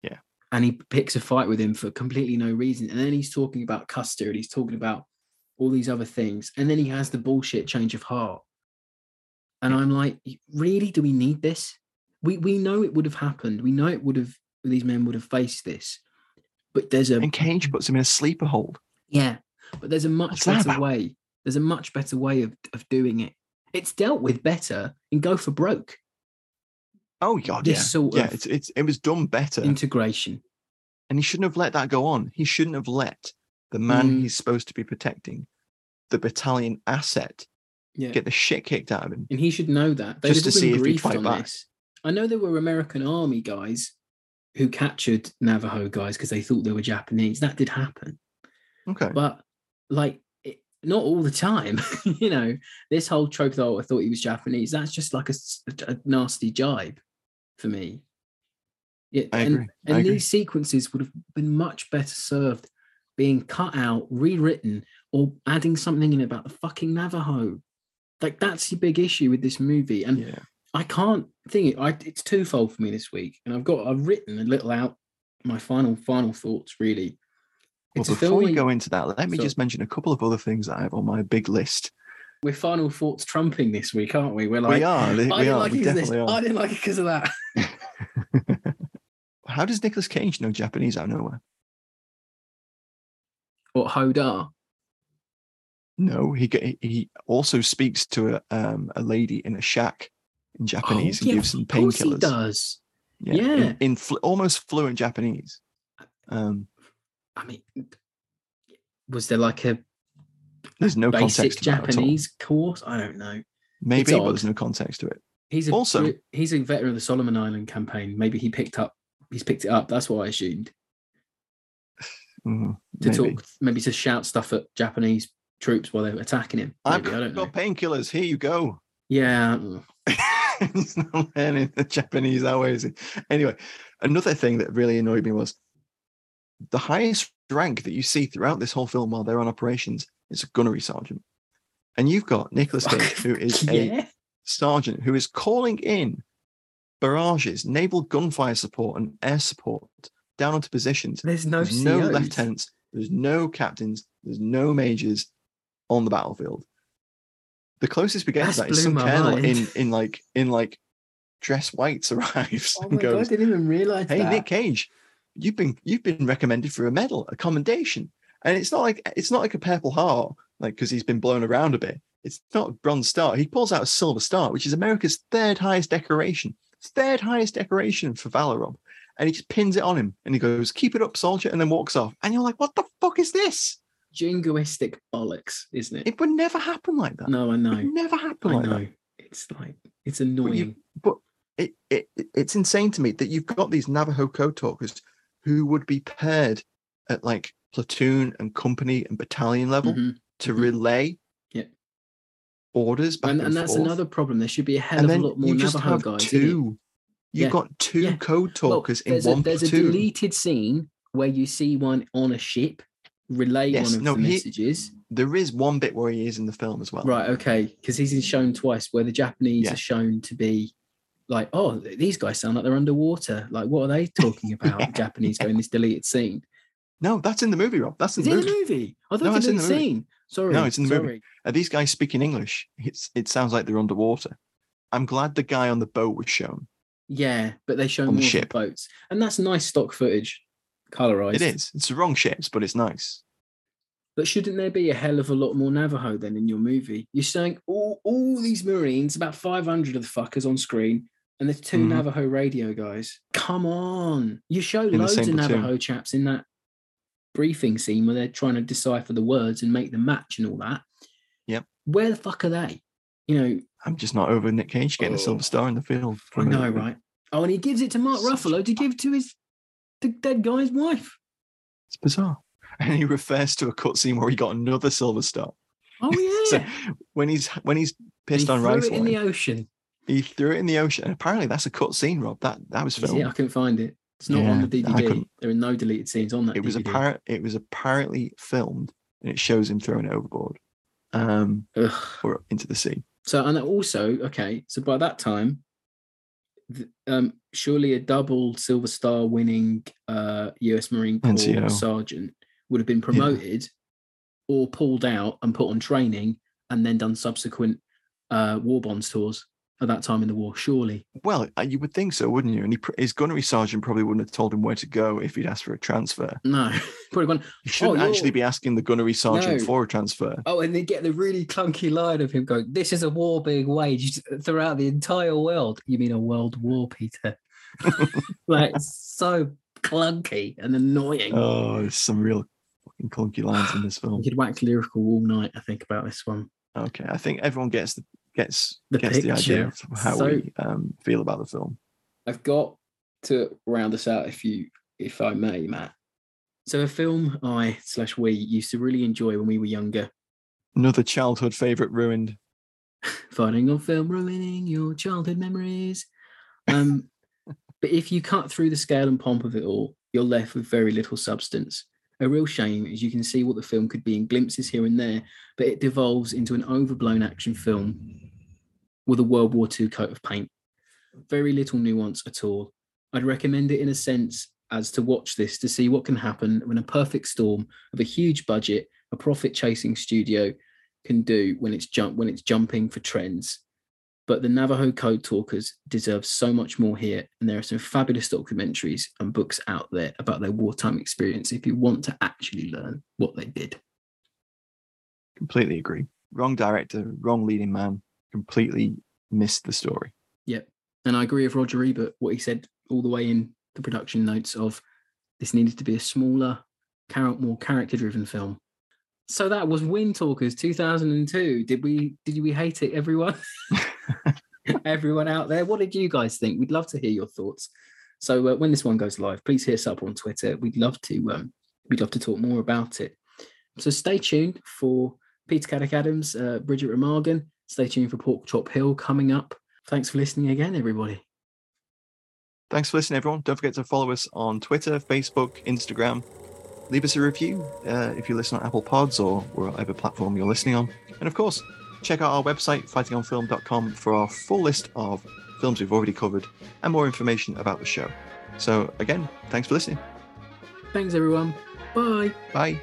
Yeah. and he picks a fight with him for completely no reason. And then he's talking about Custer and he's talking about all these other things. And then he has the bullshit change of heart. And I'm like, really? Do we need this? We we know it would have happened. We know it would have these men would have faced this. But there's a And Cage puts him in a sleeper hold. yeah, but there's a much What's better way. There's a much better way of, of doing it. It's dealt with better in Go for Broke Oh god, This yeah, sort yeah. of It's it's it was done better, integration. and he shouldn't have let that go on. He shouldn't have let the man Mm. he's supposed to be protecting, the battalion asset, Yeah. get the shit kicked out of him. And he should know that. They'd Just to see if he'd fight back. this. I know there were American army guys who captured Navajo guys because they thought they were Japanese. That did happen. Okay, But like it, not all the time. you know, this whole trope that oh, I thought he was Japanese, that's just like a nasty jibe for me. Yeah, I and, agree. I and agree. these sequences would have been much better served being cut out, rewritten, or adding something in about the fucking Navajo. Like that's the big issue with this movie. And yeah. I can't think it. I, it's twofold for me this week, and I've got I've written a little out my final final thoughts. Really, it's a before we go into that, let me So- just mention a couple of other things that I have on my big list. we're final thoughts trumping this week, aren't we? We're like, we are, we I didn't are, like it 'cause of. I didn't like it because of that. How does Nicolas Cage know Japanese out of nowhere? What Hodar? No, he he also speaks to a um a lady in a shack in Japanese and Oh, yeah, gives some course he painkillers. does. Yeah, Yeah. in, in flu- almost fluent Japanese. Um, I mean, was there like a there's no basic context to that at all. Japanese course? I don't know. Maybe, but there's no context to it. He's a, Also- he's a veteran of the Solomon Island campaign. Maybe he picked up. He's picked it up. That's what I assumed. Mhm, To maybe. talk, maybe to shout stuff at Japanese troops while they're attacking him. I've I don't know. got painkillers. Here you go. Yeah. He's not learning the Japanese that way, is he? Anyway, another thing that really annoyed me was the highest rank that you see throughout this whole film while they're on operations is a gunnery sergeant. And you've got Nicolas Cage, who is a sergeant who is calling in barrages, naval gunfire support, and air support down onto positions. There's no There's no COs. lieutenants, there's no captains, there's no majors on the battlefield. The closest we get That's to that is some colonel in mind. in like in like dress whites arrives Oh and my god! I didn't even realize "Hey, that. Nick Cage, you've been you've been recommended for a medal, a commendation." And it's not like it's not like a purple heart, like because he's been blown around a bit. It's not a bronze star. He pulls out a silver star, which is America's third highest decoration, third highest decoration for valor, And he just pins it on him, and he goes, "Keep it up, soldier," and then walks off. And you're like, "What the fuck is this?" Jingoistic bollocks, isn't it? It would never happen like that. no, I It know. would never happen I like that. It's like it's But, annoying. you, but it, it it's insane to me that you've got these Navajo code talkers who would be paired at like platoon and company and battalion level Mhm. to mhm. relay Yeah. orders back and, and, and that's forth. another problem. There should be a hell and of a lot more you just Navajo have guys. two. You've Yeah. got two Yeah. code talkers in one a, there's a deleted scene where you see one on a ship relay Yes, one of no, the he- messages. There is one bit where he is in the film as well. Right, okay, because he's shown twice where the Japanese Yeah. are shown to be like, oh, these guys sound like they're underwater. Like, what are they talking about? Yeah. The Japanese go in this deleted scene. No, that's in the movie, Rob. That's in the it in movie. the movie? I thought No, it was in the the movie. scene. Sorry. No, it's in the movie. Are these guys speaking English? It's it sounds like they're underwater. I'm glad the guy on the boat was shown. Yeah, but they show more the ship. boats, and that's nice stock footage, colorized. It is. It's the wrong ships, but it's nice. But shouldn't there be a hell of a lot more Navajo then in your movie? You're saying all, all these Marines, about 500 of the fuckers on screen, and there's 2 Mhm. Navajo radio guys. Come on. You show In loads of platoon. Navajo chaps in that briefing scene where they're trying to decipher the words and make them match and all that. Yep. Where the fuck are they? You know, I'm just not over Nick Cage getting a Oh. silver star in the field. I know, right? Oh, and he gives it to Mark Ruffalo to give to his the dead guy's wife. It's bizarre. And he refers to a cutscene where he got another silver star. Oh So yeah. when he's when he's pissed he on it in the ocean. he threw it in the ocean. And apparently that's a cutscene, Rob. That that was filmed. I couldn't find it. It's not on the DVD. There are no deleted scenes on that. It was apparent it was apparently filmed and it shows him throwing it overboard. Um Ugh. or into the sea. So and also okay. So by that time, um, surely a double Silver Star winning uh, U.S. Marine Corps NCO. sergeant would have been promoted or pulled out and put on training and then done subsequent uh, war bonds tours at that time in the war. Surely, Well, uh, you would think so, wouldn't you? And he, his gunnery sergeant probably wouldn't have told him where to go if he'd asked for a transfer. no, probably gone. You shouldn't you're- actually be asking the gunnery sergeant No. for a transfer. Oh, and they get the really clunky line of him going, "This is a war being waged throughout the entire world." You mean a world war, Peter? like so clunky and annoying. Oh, there's some real fucking clunky lines in this film. Could wax lyrical all night. I think about this one. Okay, I think everyone gets the gets The gets the idea picture. of how So- we um, feel about the film. I've got to round this out, if you, if I may, Matt. So a film I slash we used to really enjoy when we were younger. Another childhood favorite ruined. Fighting on Film, ruining your childhood memories. Um, but if you cut through the scale and pomp of it all, you're left with very little substance. A real shame as you can see what the film could be in glimpses here and there, but it devolves into an overblown action film with a World War II coat of paint. Very little nuance at all. I'd recommend it in a sense as to watch this to see what can happen when a perfect storm of a huge budget, a profit chasing studio can do when it's jump when it's jumping for trends. But the Navajo Code Talkers deserve so much more here, and there are some fabulous documentaries and books out there about their wartime experience if you want to actually learn what they did. Completely agree. Wrong director, wrong leading man. Completely missed the story. Yep. And I agree with Roger Ebert, what he said all the way in the production notes of this needed to be a smaller, more character-driven film. So that was Wind Talkers 2002. Did we did we hate it, everyone? everyone out there, what did you guys think? We'd love to hear your thoughts. So uh, when this one goes live, please hit us up on Twitter. We'd love to um, we'd love to talk more about it. So stay tuned for Peter Caddick Adams, uh, Bridge at Remagen. Stay tuned for Pork Chop Hill coming up. Thanks for listening again, everybody. Thanks for listening, everyone. Don't forget to follow us on Twitter, Facebook, Instagram. Leave us a review uh, if you listen on Apple Pods or whatever platform you're listening on. And of course, check out our website, fightingonfilm.com, for our full list of films we've already covered and more information about the show. So, again, thanks for listening. Thanks, everyone. Bye. Bye.